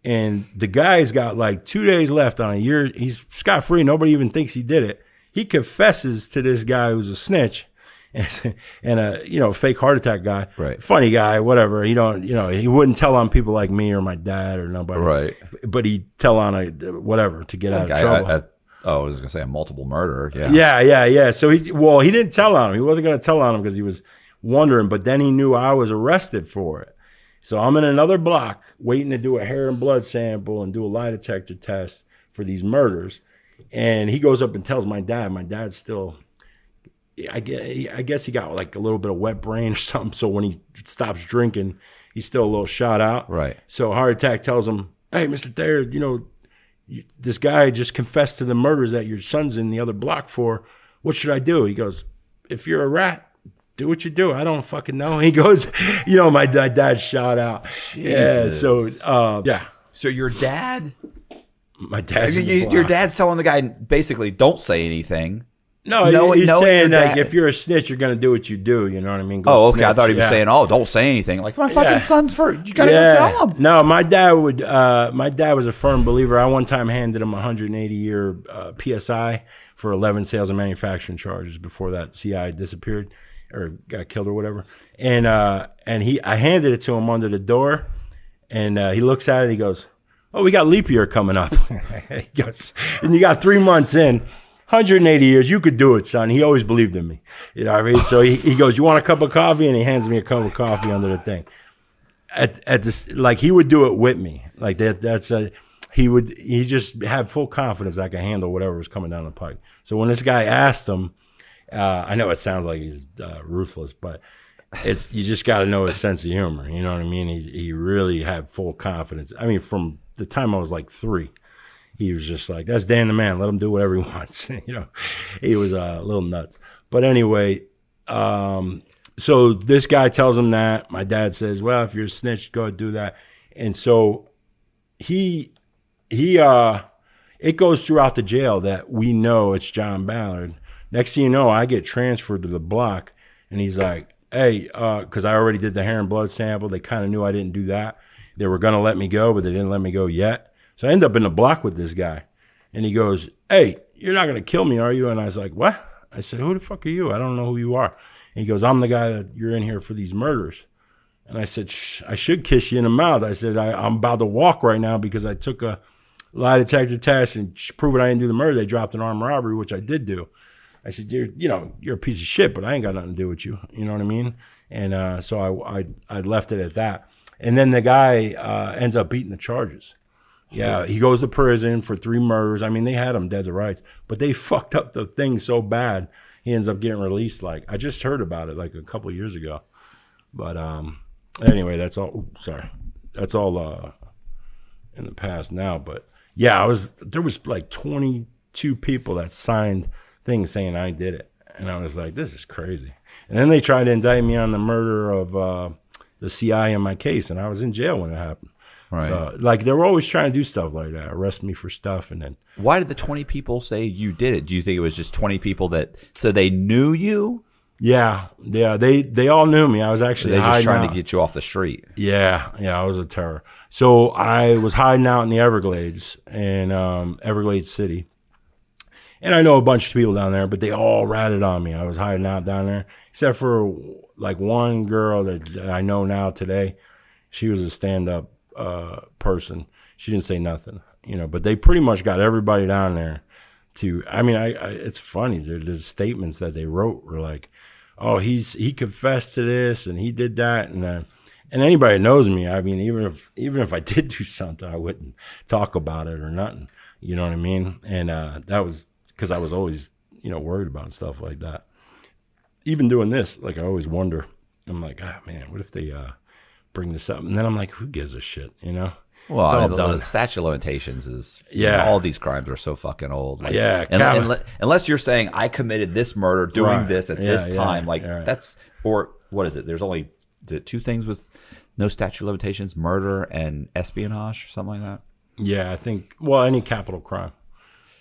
And the guy's got like two days left on a year. He's scot free. Nobody even thinks he did it. He confesses to this guy who's a snitch and, a you know fake heart attack guy. Right. Funny guy, whatever. He don't you know he wouldn't tell on people like me or my dad or nobody. Right. But he'd tell on a whatever to get out of I, trouble. I, I, oh, I was gonna say a multiple murderer. Yeah. Yeah, yeah, yeah. So he, well, he didn't tell on him. He wasn't going to tell on him because he was wondering, but then he knew I was arrested for it. So I'm in another block waiting to do a hair and blood sample and do a lie detector test for these murders. And he goes up and tells my dad. My dad's still, I guess, he got like a little bit of wet brain or something. So when he stops drinking, he's still a little shot out. Right. So heart attack tells him, "Hey, Mister Thayer, you know, you, this guy just confessed to the murders that your son's in the other block for. What should I do?" He goes, "If you're a rat." Do what you do. I don't fucking know. He goes, you know, my, my dad shot out. Yeah. So, uh, yeah, So your dad, my dad's in the you- your dad's telling the guy basically, don't say anything. No, No, he's knowing saying like if you're a snitch, you're gonna do what you do. You know what I mean? Go Oh, okay. I thought he was Yeah. saying, "Oh, don't say anything." Like my fucking Yeah. son's for you gotta yeah. go tell him. No, my dad would. Uh, my dad was a firm believer. I one time handed him a 180 year uh, PSI for 11 sales and manufacturing charges before that CI disappeared or got killed or whatever. And uh, and he, I handed it to him under the door, and uh, he looks at it. He goes, "Oh, we got leap year coming up." goes, and you got three months in. 180 years, you could do it, son. He always believed in me. You know what I mean? So he, he goes, You want a cup of coffee? And he hands me a cup of coffee under the thing at at this like he would do it with me like that that's a he would he just had full confidence I could handle whatever was coming down the pike so when this guy asked him uh, I know it sounds like he's uh, ruthless but it's you just got to know his sense of humor you know what I mean he he really had full confidence I mean from the time I was like three he was just like that's Dan the man let him do whatever he wants you know he was uh, a little nuts but anyway um, so this guy tells him that. My dad says, "Well, if you're a snitch, go do that." And so he he uh it goes throughout the jail that we know it's John Ballard. Next thing you know, I get transferred to the block, and he's like, "Hey, uh, because I already did the hair and blood sample. They kind of knew I didn't do that. They were gonna let me go, but they didn't let me go yet. So I end up in the block with this guy, and he goes, "Hey, you're not gonna kill me, are you?" And I was like, "What?" I said, "Who the fuck are you? I don't know who you are." And he goes, "I'm the guy that you're in here for these murders." And I said, I should kiss you in the mouth. I said, I, I'm about to walk right now because I took a lie detector test and sh- prove it I didn't do the murder. They dropped an armed robbery, which I did do. I said, you're, you know, you're a piece of shit, but I ain't got nothing to do with you. You know what I mean? And uh, so I, I, I left it at that. And then the guy uh, ends up beating the charges. Yeah, he goes to prison for three murders. I mean, they had him dead to rights, but they fucked up the thing so bad he ends up getting released. Like I just heard about it like a couple of years ago. But um, anyway, that's all. oops, sorry, that's all uh, in the past now. But yeah, I was there was like 22 people that signed things saying I did it, and I was like, this is crazy. And then they tried to indict me on the murder of uh, the CI in my case, and I was in jail when it happened. Right. So, like they were always trying to do stuff like that, arrest me for stuff, and then Why did the twenty people say you did it? Do you think it was just twenty people that so they knew you? yeah, yeah, they they all knew me. I was actually They're just trying out. to get you off the street. Yeah, yeah, I was a terror. So I was hiding out in the Everglades in um, Everglades City, and I know a bunch of people down there, but they all ratted on me. I was hiding out down there, except for like one girl that, I know now today. She was a stand-up uh, person. She didn't say nothing, you know. But they pretty much got everybody down there to. I mean, I, I it's funny. There's statements that they wrote were like, "Oh, he's he confessed to this and he did that," and uh, and anybody knows me, I mean, even if even if I did do something, I wouldn't talk about it or nothing. You know what I mean? And uh, that was because I was always, you know, worried about stuff like that. Even doing this, like I always wonder. I'm like, ah, man, what if they uh, bring this up? And then I'm like, who gives a shit? You know? Well, It's all I mean, done. the statute of limitations is Yeah. all these crimes are so fucking old. Like, Yeah, and- and- unless you're saying I committed this murder doing Right. this at Yeah, this yeah, time, like right. that's or what is it? There's only two things with no statute of limitations: murder and espionage, or something like that. Yeah, I think. Well, any capital crime,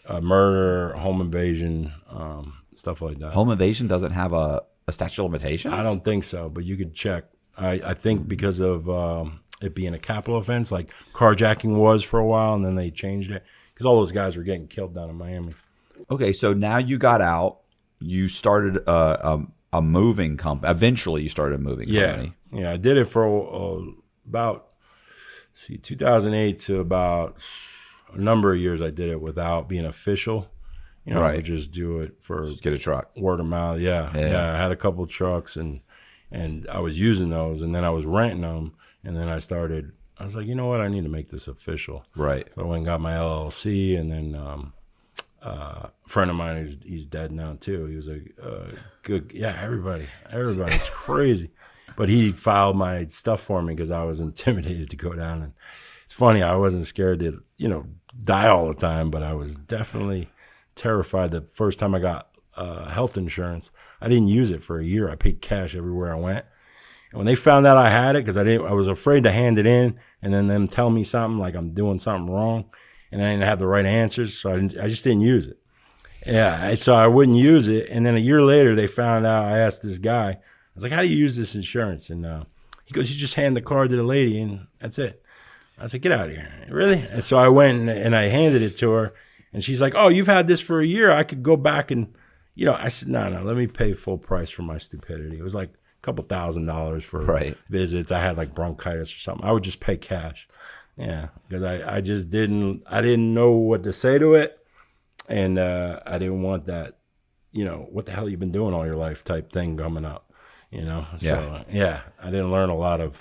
uh, murder, home invasion, um, stuff like that. Home invasion doesn't have a, a statute of limitations? I don't think so, but you could check. I, I think because of um, it being a capital offense, like carjacking was for a while, and then they changed it because all those guys were getting killed down in Miami. Okay, so now you got out. You started a, a, a moving company. Eventually, you started a moving Yeah, company. yeah. I did it for uh, about see 2008 to about a number of years. I did it without being official. You know, I Right. just do it for Just get a truck. word of mouth. Yeah, Yeah. yeah. I had a couple trucks and and I was using those, and then I was renting them, and then I started. I was like, you know what? I need to make this official. Right. So I went and got my LLC, and then um, uh, a friend of mine, he's, he's dead now too. He was a, uh good, yeah. Everybody, everybody, it's crazy. But he filed my stuff for me because I was intimidated to go down. And it's funny, I wasn't scared to, you know, die all the time, but I was definitely terrified. The first time I got uh, health insurance, I didn't use it for a year. I paid cash everywhere I went. And when they found out I had it, because I didn't, I was afraid to hand it in, and then them tell me something like I'm doing something wrong, and I didn't have the right answers, so I, I just didn't use it. Yeah, so I wouldn't use it, and then a year later they found out. I asked this guy, I was like, "How do you use this insurance?" And uh, he goes, "You just hand the card to the lady, and that's it." I like, "Get out of here, really?" And so I went and, and I handed it to her, and she's like, "Oh, you've had this for a year. I could go back and." You know, I said, no, no, let me pay full price for my stupidity. It was like a couple thousand dollars for Right. visits. I had like bronchitis or something. I would just pay cash. Yeah, because I, I just didn't I didn't know what to say to it, and uh, I didn't want that, you know, what the hell you've been doing all your life type thing coming up, you know. So Yeah. yeah, I didn't learn a lot of,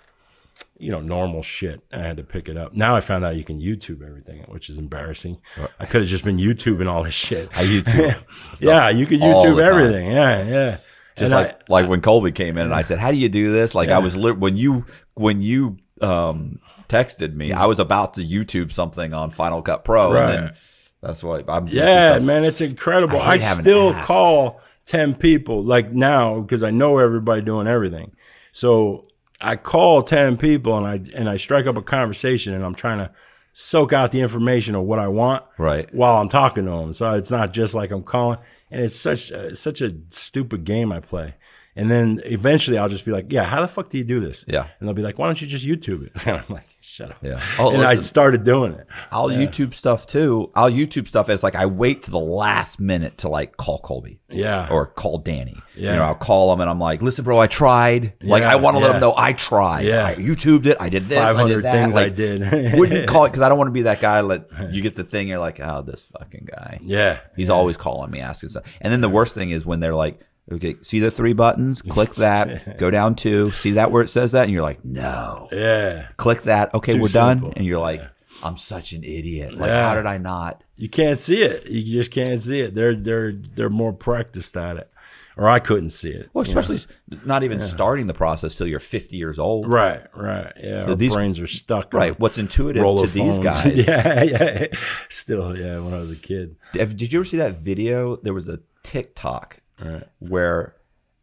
you know, normal shit. I had to pick it up. Now I found out you can YouTube everything, which is embarrassing. I could have just been YouTubing all this shit. I YouTube. yeah, you could YouTube everything. Yeah, yeah. Just And like I- like when Colby came in and I said, "How do you do this?" Like I was lit when you when you um texted me, I was about to YouTube something on Final Cut Pro, and then Right. that's why I'm Yeah, man, it's incredible. I I, still to ask. call 10 people like now because I know everybody doing everything. So I call 10 people and I and I strike up a conversation and I'm trying to soak out the information of what I want Right. while I'm talking to them. So it's not just like I'm calling and it's such uh, such a stupid game I play. And then eventually I'll just be like, "Yeah, how the fuck do you do this?" Yeah. And they'll be like, "Why don't you just YouTube it?" And I'm like, "Shut up." Yeah. Oh, and I started doing it. I'll YouTube stuff too. I'll YouTube stuff as like I wait to the last minute to like call Colby. Yeah. Or call Danny. Yeah. You know, I'll call him and I'm like, listen, bro, I tried. Like, I want to let yeah. him know I tried. Yeah. I YouTubed it. I did this. I 500 did that. things I did. wouldn't call it because I don't want to be that guy that you get the thing, you're like, oh, this fucking guy. Yeah. He's always calling me, asking stuff. And then the worst thing is when they're like, okay, see the three buttons? Click that. go down two. See that where it says that? And you're like, no. Yeah. Click that. Okay, Too we're done. And you're like, I'm such an idiot. Like, Yeah. how did I not? You can't see it. You just can't see it. They're they're they're more practiced at it. Or I couldn't see it. Well, know? especially not even starting the process till you're 50 years old. Right, right. Yeah. Our these- brains are stuck. Right. What's intuitive to these guys? yeah, yeah. Still, yeah, when I was a kid. Did you ever see that video? There was a TikTok Right. where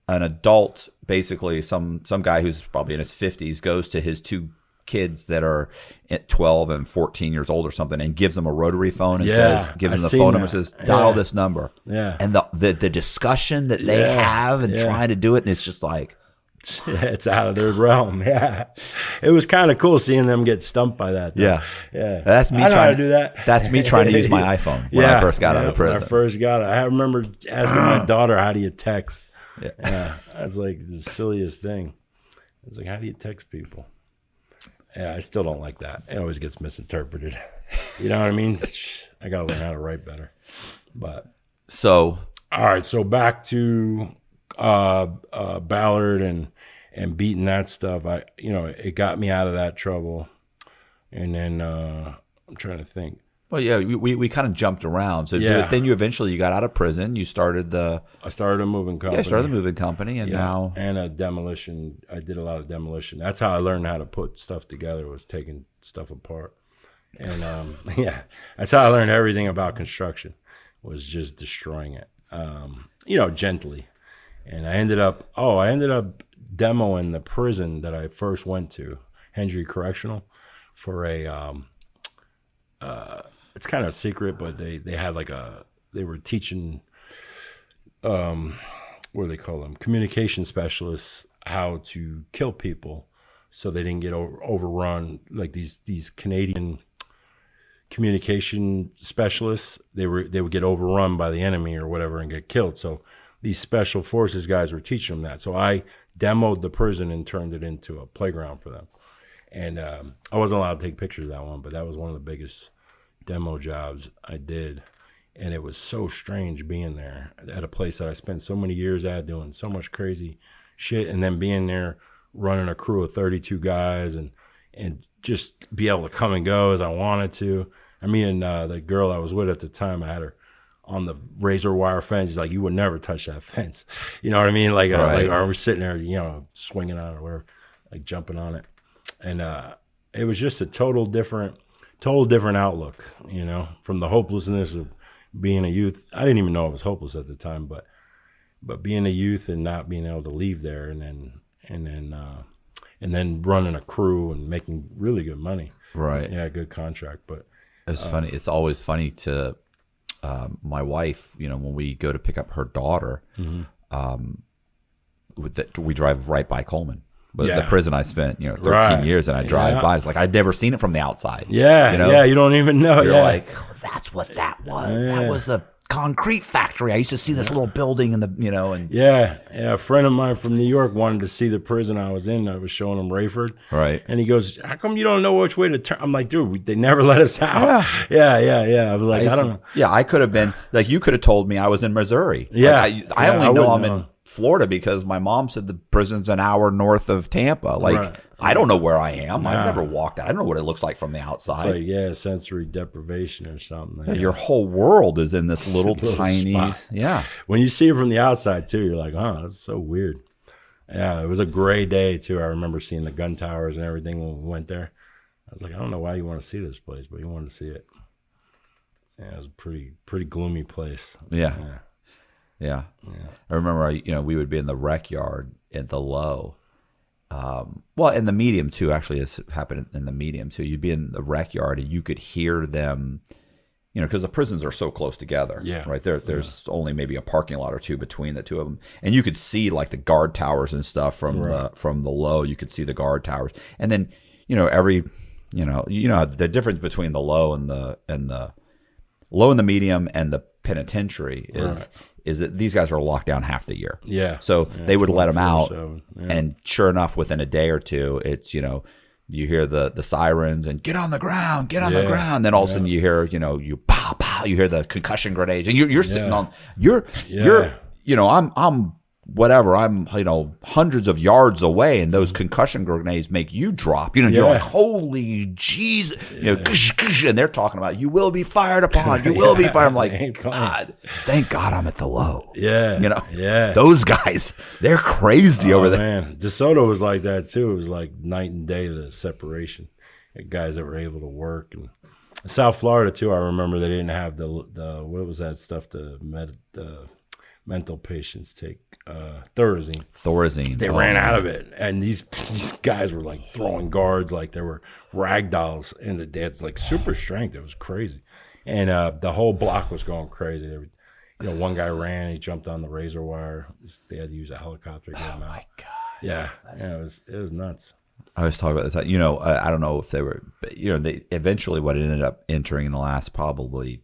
an adult, basically some some guy who's probably in his 50s, goes to his two kids that are at 12 and 14 years old or something and gives them a rotary phone and Yeah, says gives I them the phone number that. says dial Yeah. this number Yeah. and the, the the discussion that they Yeah, have and trying to do it and it's just like it's out of their realm. Yeah. It was kind of cool seeing them get stumped by that. though. Yeah. Yeah. That's me I trying to- do that. that's me trying to use my iPhone when I first got out of when I first got it. I remember asking my daughter, how do you text? Yeah. Yeah. That's like the silliest thing. It's like, how do you text people? Yeah, I still don't like that. It always gets misinterpreted. You know what I mean? I got to learn how to write better. But so all right, so back to uh, uh, Ballard and and beating that stuff. I you know it got me out of that trouble, and then uh, I'm trying to think. well yeah we, we, kind of jumped around so Yeah. then you eventually you got out of prison you started the I started a moving company. yeah started the moving company and Yeah, now and a demolition. I did a lot of demolition. That's how I learned how to put stuff together. Was taking stuff apart, and um, yeah, that's how I learned everything about construction. Was just destroying it, um, you know, gently. And I ended up, oh, I ended up demoing the prison that I first went to, Hendry Correctional, for a. Um, uh, it's kind of secret, but they they had like a they were teaching Um, what do they call them? Communication specialists how to kill people so they didn't get over, overrun like these these Canadian communication specialists they were they would get overrun by the enemy or whatever and get killed so these special forces guys were teaching them that so i demoed the prison and turned it into a playground for them and um, i wasn't allowed to take pictures of that one but that was one of the biggest demo jobs i did and it was so strange being there at a place that i spent so many years at doing so much crazy shit and then being there running a crew of 32 guys and and just be able to come and go as I wanted to. I mean, uh, the girl I was with at the time, I had her on the razor wire fence. He's like, you would never touch that fence. You know what I mean? Like, uh, Right. like or we're sitting there, you know, swinging on it or whatever, like jumping on it. And uh, it was just a total different, total different outlook, you know, from the hopelessness of being a youth. I didn't even know I was hopeless at the time, but but being a youth and not being able to leave there and then and then uh, and then running a crew and making really good money. Right. Yeah, good contract, but It's funny. It's always funny to um, my wife. You know, when we go to pick up her daughter, um, with the, we drive right by Coleman. But the prison I spent, you know, 13 Right. years, and I drive Yeah. by. It's like I'd never seen it from the outside. yeah, You know? yeah, you don't even know. You're yeah, like, That's what that was. Yeah. That was a concrete factory. I used to see this little building in the, you know, and yeah, yeah. A friend of mine from New York wanted to see the prison I was in. I was showing him Raiford, Right. And he goes, "How come you don't know which way to turn?" I'm like, "Dude, we, they never let us out." Yeah, yeah, yeah. I was like, I, don't know. Yeah, I could have been like you could have told me I was in Missouri. Yeah. Like, I, I Yeah, only I know I'm in know. Florida because my mom said the prison's an hour north of Tampa. Like Right. I don't know where I am. Nah. I've never walked. Out. I don't know what it looks like from the outside. like, yeah, sensory deprivation or something. Yeah, Your whole world is in this little, Little tiny. spot. Yeah. when you see it from the outside too, you're like, oh, that's so weird. Yeah, it was a gray day too. I remember seeing the gun towers and everything when we went there. I was like, I don't know why you want to see this place, but you wanted to see it. Yeah, it was a pretty pretty gloomy place. Yeah. Yeah. Yeah. I remember, you know, we would be in the rec yard at the low. Um, well, in the medium too. Actually, this happened in the medium too. You'd be in the rec yard and you could hear them, you know, because the prisons are so close together. Yeah. Right there, there's only maybe a parking lot or two between the two of them, and you could see like the guard towers and stuff from the from the low. You could see the guard towers, and then you know every, you know, you know the difference between the low and the and the low and the medium and the penitentiary is is that these guys are locked down half the year. Yeah. So Yeah, they would let them out, Yeah. and sure enough, within a day or two, it's you know you hear the the sirens and get on the ground, get on the ground. Then all of a sudden you hear you know you pow pow, you hear the concussion grenades, and you're you're sitting Yeah. on you're Yeah. you're you know I'm I'm whatever I'm you know hundreds of yards away, and those concussion grenades make you drop. You know you're like holy Jesus, you know, kush, kush, and they're talking about you will be fired upon, you will be fired. I'm like. God, thank God I'm at the low. Yeah. You know, Yeah. those guys, they're crazy oh, over there. man, DeSoto was like that too. It was like night and day the separation. Like, guys that were able to work and South Florida too. I remember they didn't have the the what was that stuff the med the mental patients take uh Thorazine. Thorazine. They oh, ran out of it, and these these guys were like throwing guards like they were rag dolls, and they had like super strength. It was crazy, and uh, the whole block was going crazy. They were- you know, one guy ran, he jumped on the razor wire. They had to use a helicopter to get him out. My God. Yeah, yeah, it was it was nuts. I was talking about this. You know, I, I don't know if they were, but, you know, they eventually what ended up entering in the last probably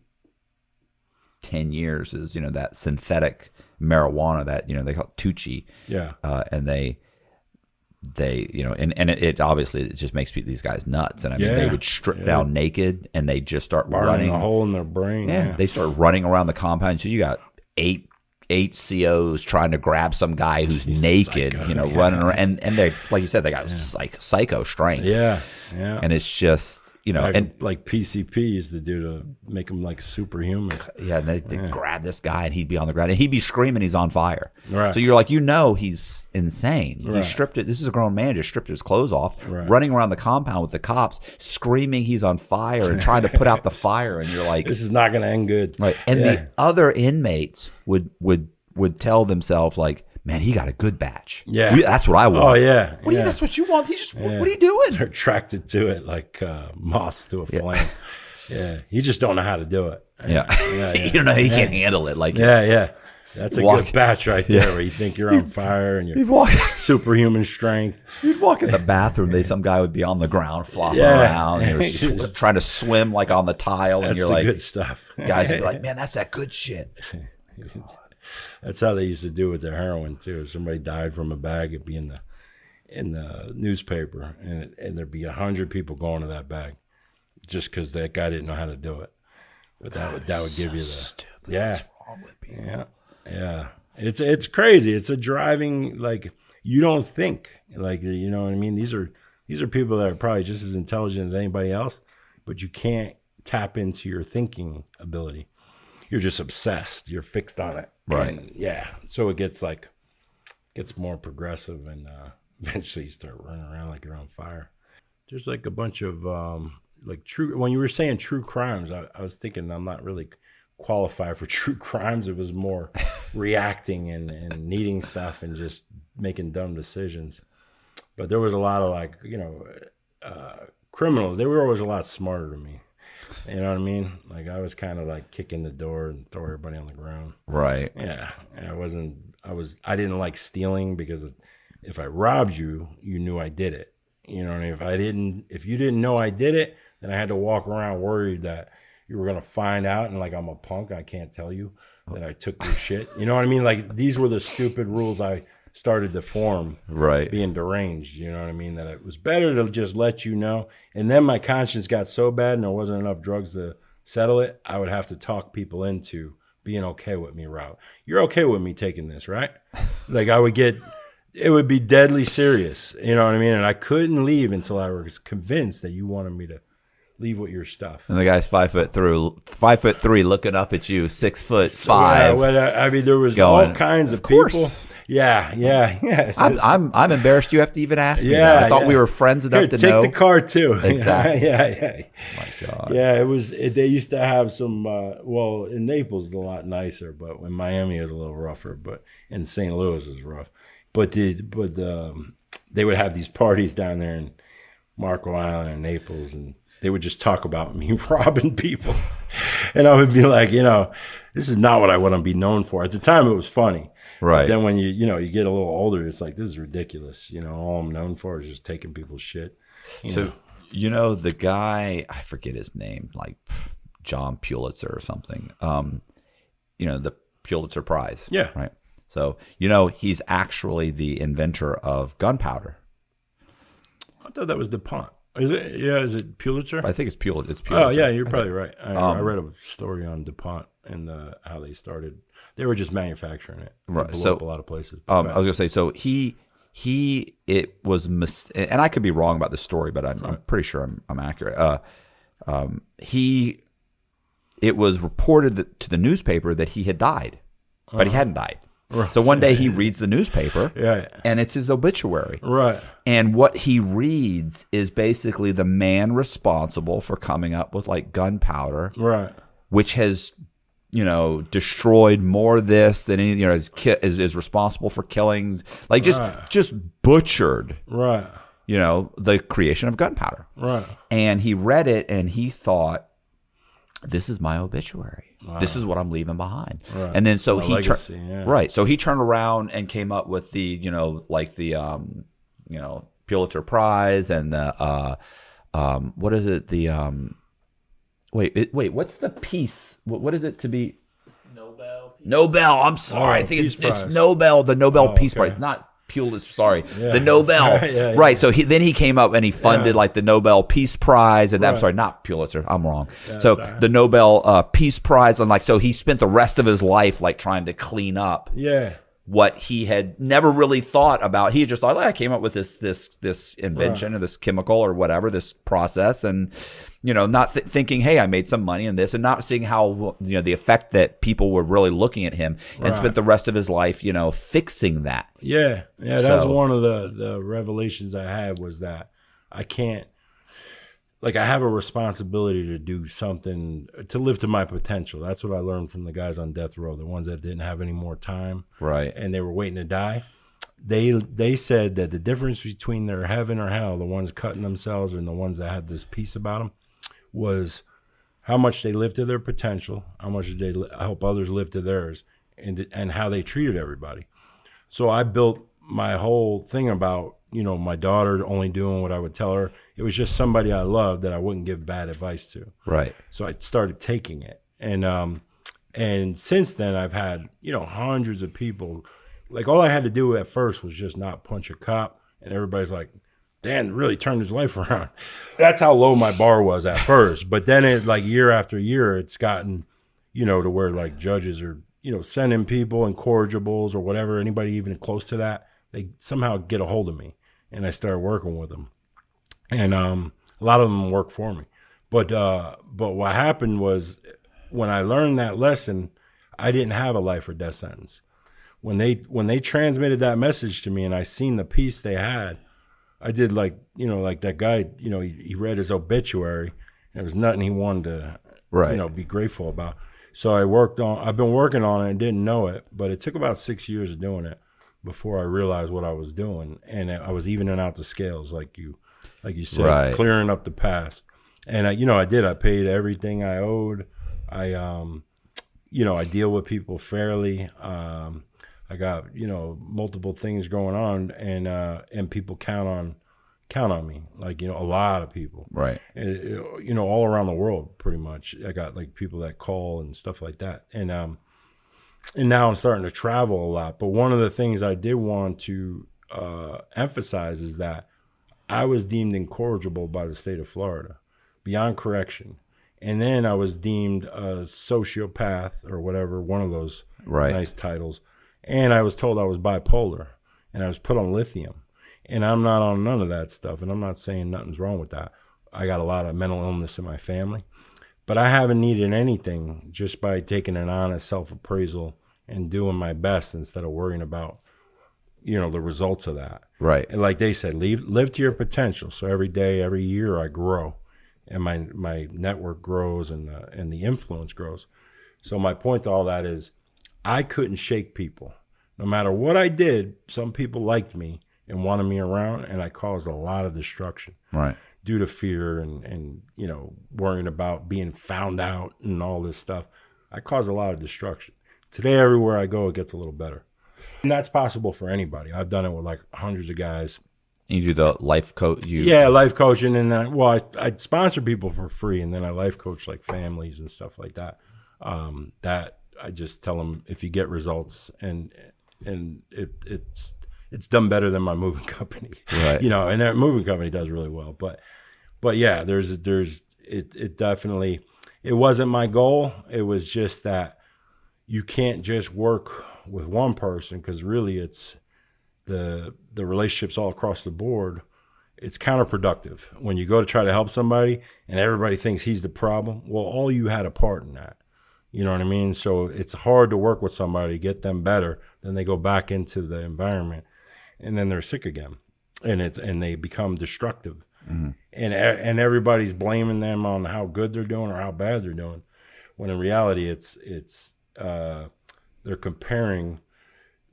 10 years is, you know, that synthetic marijuana that, you know, they call it Tucci. Yeah, Uh, and they, they, you know, and, and it, it obviously it just makes these guys nuts. And I mean, they would strip Yeah. down naked and they just start burning running. a hole in their brain. Yeah, Yeah, they start running around the compound. So you got eight eight COs trying to grab some guy who's naked, psycho, you know, yeah. running around, and and they like you said, they got psych, psycho strength, yeah, yeah. and it's just you know, like, and like PCP used to do to make them like superhuman. yeah, and they, they grab this guy and he'd be on the ground and he'd be screaming he's on fire. Right. So you're like, you know, he's insane. He stripped it. This is a grown man just stripped his clothes off, Right. running around the compound with the cops, screaming he's on fire and trying to put out the fire, and you're like, This is not going to end good. Right. And Yeah. the other inmates would would would tell themselves like, "Man, he got a good batch. Yeah. We- that's what I want. Oh yeah, What do you, that's what you want. He just what, Yeah. what are you doing? They're attracted to it like uh, moths to a flame. Yeah, you just don't know how to do it. Yeah. yeah, yeah. you don't know he can't handle it. Like yeah, yeah. That's a Walk- good batch right there, where you think you're on fire and you're walk, superhuman strength. you'd walk in the bathroom. They, some guy would be on the ground flopping Yeah. around. And you're sw- trying to swim like on the tile, and you're like, good stuff. guys would be like, man, that's that good shit. That's how they used to do with their heroin too. If somebody died from a bag, it'd be in the in the newspaper, and it, and there'd be a hundred people going to that bag, just because that guy didn't know how to do it. But that would that would give you the yeah yeah yeah. It's it's crazy. It's a driving like you don't think like you know what I mean. These are these are people that are probably just as intelligent as anybody else, but you can't tap into your thinking ability. You're just obsessed. You're fixed on it. Right. And, yeah. So it gets like gets more progressive and uh eventually you start running around like you're on fire. There's like a bunch of um like true when you were saying true crimes, I, I was thinking I'm not really qualified for true crimes. It was more reacting and, and needing stuff and just making dumb decisions. But there was a lot of like, you know, uh, criminals. They were always a lot smarter than me. You know what I mean? Like I was kind of like kicking the door and throw everybody on the ground. Right. Yeah, and I wasn't. I was. I didn't like stealing because if I robbed you, you knew I did it. You know, what I mean? if I didn't, if you didn't know I did it, then I had to walk around worried that you were gonna find out, and like I'm a punk, I can't tell you that I took your shit. You know what I mean? Like these were the stupid rules I started to form Right. being deranged. You know what I mean? That it was better to just let you know. And then my conscience got so bad and there wasn't enough drugs to settle it. I would have to talk people into being okay with me, Rob. You're okay with me taking this, right? like I would get, it would be deadly serious. You know what I mean? And I couldn't leave until I was convinced that you wanted me to leave with your stuff. And the guy's five foot through, five foot three, looking up at you, six foot Yeah, five. well, I mean, there was Going, all kinds of, "Of course." people. Yeah, yeah, yeah. I'm, I'm I'm embarrassed you have to even ask me Yeah, that. I thought yeah. we were friends enough Here, to take know. Take the car too. Exactly. yeah, yeah. My God. Yeah, it was. It, they used to have some. Uh, well, in Naples, it's a lot nicer, but in Miami, it was a little rougher. But in St. Louis, it was rough. But the but um, they would have these parties down there in Marco Island and Naples, and they would just talk about me robbing people, and I would be like, you know, this is not what I want to be known for. At the time, it was funny. Right. Then when you you know you get a little older, it's like this is ridiculous. You know, all I'm known for is just taking people's shit. You So know? you know the guy, I forget his name, like John Pulitzer or something. Um, you know the Pulitzer Prize. Yeah. Right. So you know he's actually the inventor of gunpowder. I thought that was DuPont. Is it? Yeah, is it Pulitzer? I think it's Pulitzer. It's Pulitzer. Oh yeah, you're probably right. I, Um, I read a story on DuPont and uh, how they started. They were just manufacturing it. Right, so, a lot of places. Um, I was gonna say, so he he it was mis- and I could be wrong about the story, but I'm, I'm pretty sure I'm I'm accurate. Uh, um, he it was reported that, to the newspaper that he had died, but he hadn't died. So one day he reads the newspaper, yeah, and it's his obituary. right. And what he reads is basically the man responsible for coming up with like gunpowder, Right. which has, you know, destroyed more this than any, you know, is, ki- is, is responsible for killings, like just Right. just butchered, Right. you know, the creation of gunpowder. Right. And he read it and he thought, this is my obituary. This is what I'm leaving behind. Right. And then so My he legacy, yeah. right. So he turned around and came up with the you know like the um you know Pulitzer Prize and the uh um what is it the um wait it, wait what's the peace what, what is it to be Nobel. Nobel. I'm sorry. Oh, I think it's, it's Nobel, the Nobel Oh, Peace okay. Prize, not Pulitzer. Sorry, Yeah. the Nobel. Yeah, yeah, Right. So he then he came up and he funded Yeah. like the Nobel Peace Prize, and I'm sorry, not Pulitzer. I'm wrong. so all right. the Nobel uh, Peace Prize, and like so he spent the rest of his life like trying to clean up Yeah. What he had never really thought about. He just thought, "Well, I came up with this this this invention or this chemical or whatever, this process, and you know, not th- thinking, hey, I made some money in this, and not seeing how you know the effect that people were really looking at him, and spent the rest of his life, you know, fixing that. Yeah, yeah, that was So- one of the the revelations I had was that I can't like I have a responsibility to do something to live to my potential. That's what I learned from the guys on death row, the ones that didn't have any more time Right. and they were waiting to die. They they said that the difference between their heaven or hell, the ones cutting themselves and the ones that had this peace about them, was how much they lived to their potential, how much did they li- help others live to theirs, and and how they treated everybody. So I built my whole thing about you know my daughter only doing what I would tell her. It was just somebody I loved that I wouldn't give bad advice to. Right. So I started taking it, and um, and since then I've had you know hundreds of people. Like all I had to do at first was just not punch a cop, and everybody's like, Dan really turned his life around. That's how low my bar was at first. But then it like year after year, it's gotten, you know, to where like judges are, you know, sending people incorrigibles or whatever, anybody even close to that, they somehow get a hold of me and I start working with them. And um a lot of them work for me. But uh but what happened was when I learned that lesson, I didn't have a life or death sentence. When they when they transmitted that message to me and I seen the peace they had, I did like you know like that guy you know he, he read his obituary and there was nothing he wanted to Right. you know be grateful about. So I worked on I've been working on it and didn't know it, but it took about six years of doing it before I realized what I was doing and I was evening out the scales like you like you said Right. clearing up the past. And I, you know I did I paid everything I owed. I um you know I deal with people fairly. Um I got you know multiple things going on, and uh, and people count on count on me. Like you know, a lot of people, Right. and, uh, you know, all around the world, pretty much. I got like people that call and stuff like that, and um, and now I'm starting to travel a lot. But one of the things I did want to uh, emphasize is that I was deemed incorrigible by the state of Florida, beyond correction. And then I was deemed a sociopath or whatever, one of those Right. nice titles. And I was told I was bipolar and I was put on lithium. And I'm not on none of that stuff. And I'm not saying nothing's wrong with that. I got a lot of mental illness in my family. But I haven't needed anything just by taking an honest self appraisal and doing my best instead of worrying about, you know, the results of that. Right. And like they said, leave live to your potential. So every day, every year, I grow, and my my network grows, and the and the influence grows. So my point to all that is, I couldn't shake people. No matter what I did, some people liked me and wanted me around, and I caused a lot of destruction Right. due to fear and and you know worrying about being found out and all this stuff. I caused a lot of destruction. Today, everywhere I go, it gets a little better, and that's possible for anybody. I've done it with like hundreds of guys. You do the life coach. You Yeah, life coaching, and then well, I I sponsor people for free, and then I life coach like families and stuff like that. Um, that I just tell them if you get results, and and it it's it's done better than my moving company, Right. You know, and that moving company does really well, but but yeah, there's there's it it definitely it wasn't my goal. It was just that you can't just work with one person because really it's the the relationships all across the board it's counterproductive. When you go to try to help somebody and everybody thinks he's the problem well all you had a part in that. You know what i mean? So it's hard to work with somebody get them better then they go back into the environment and then they're sick again. And it's and they become destructive. And e- and everybody's blaming them on how good they're doing or how bad they're doing when in reality it's it's uh they're comparing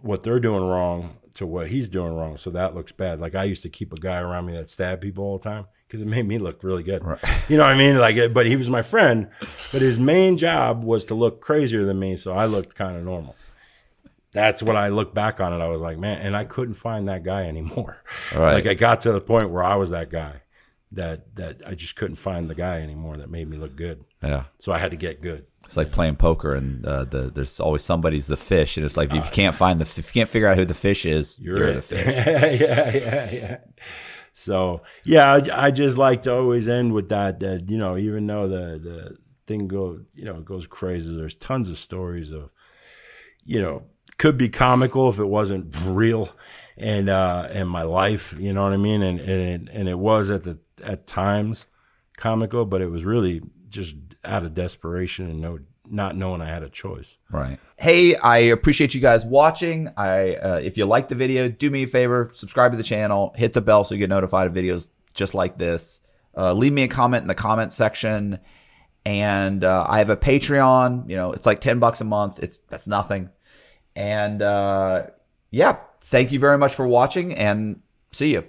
what they're doing wrong to what he's doing wrong. So that looks bad. Like I used to keep a guy around me that stabbed people all the time because it made me look really good. You know what I mean? Like, but he was my friend, but his main job was to look crazier than me. So I looked kind of normal. That's when I look back on it. I was like, man, and I couldn't find that guy anymore. Right. Like I got to the point where I was that guy that, that I just couldn't find the guy anymore that made me look good. Yeah. So I had to get good. It's like playing poker, and uh, the there's always somebody's the fish, and it's like if you can't find the if you can't figure out who the fish is, you're, You're, the fish. yeah, yeah, yeah. So yeah, I, I just like to always end with that. That you know, even though the the thing go you know it goes crazy, there's tons of stories of you know could be comical if it wasn't real, and uh and my life, you know what I mean, and and and it was at the at times comical, but it was really just out of desperation and no not knowing I had a choice. Right. Hey, I appreciate you guys watching. I uh, if you like the video, do me a favor, subscribe to the channel, hit the bell so you get notified of videos just like this. Uh, leave me a comment in the comment section, and uh, I have a Patreon. You know, it's like ten bucks a month. It's that's nothing. And uh, yeah, thank you very much for watching, and see you.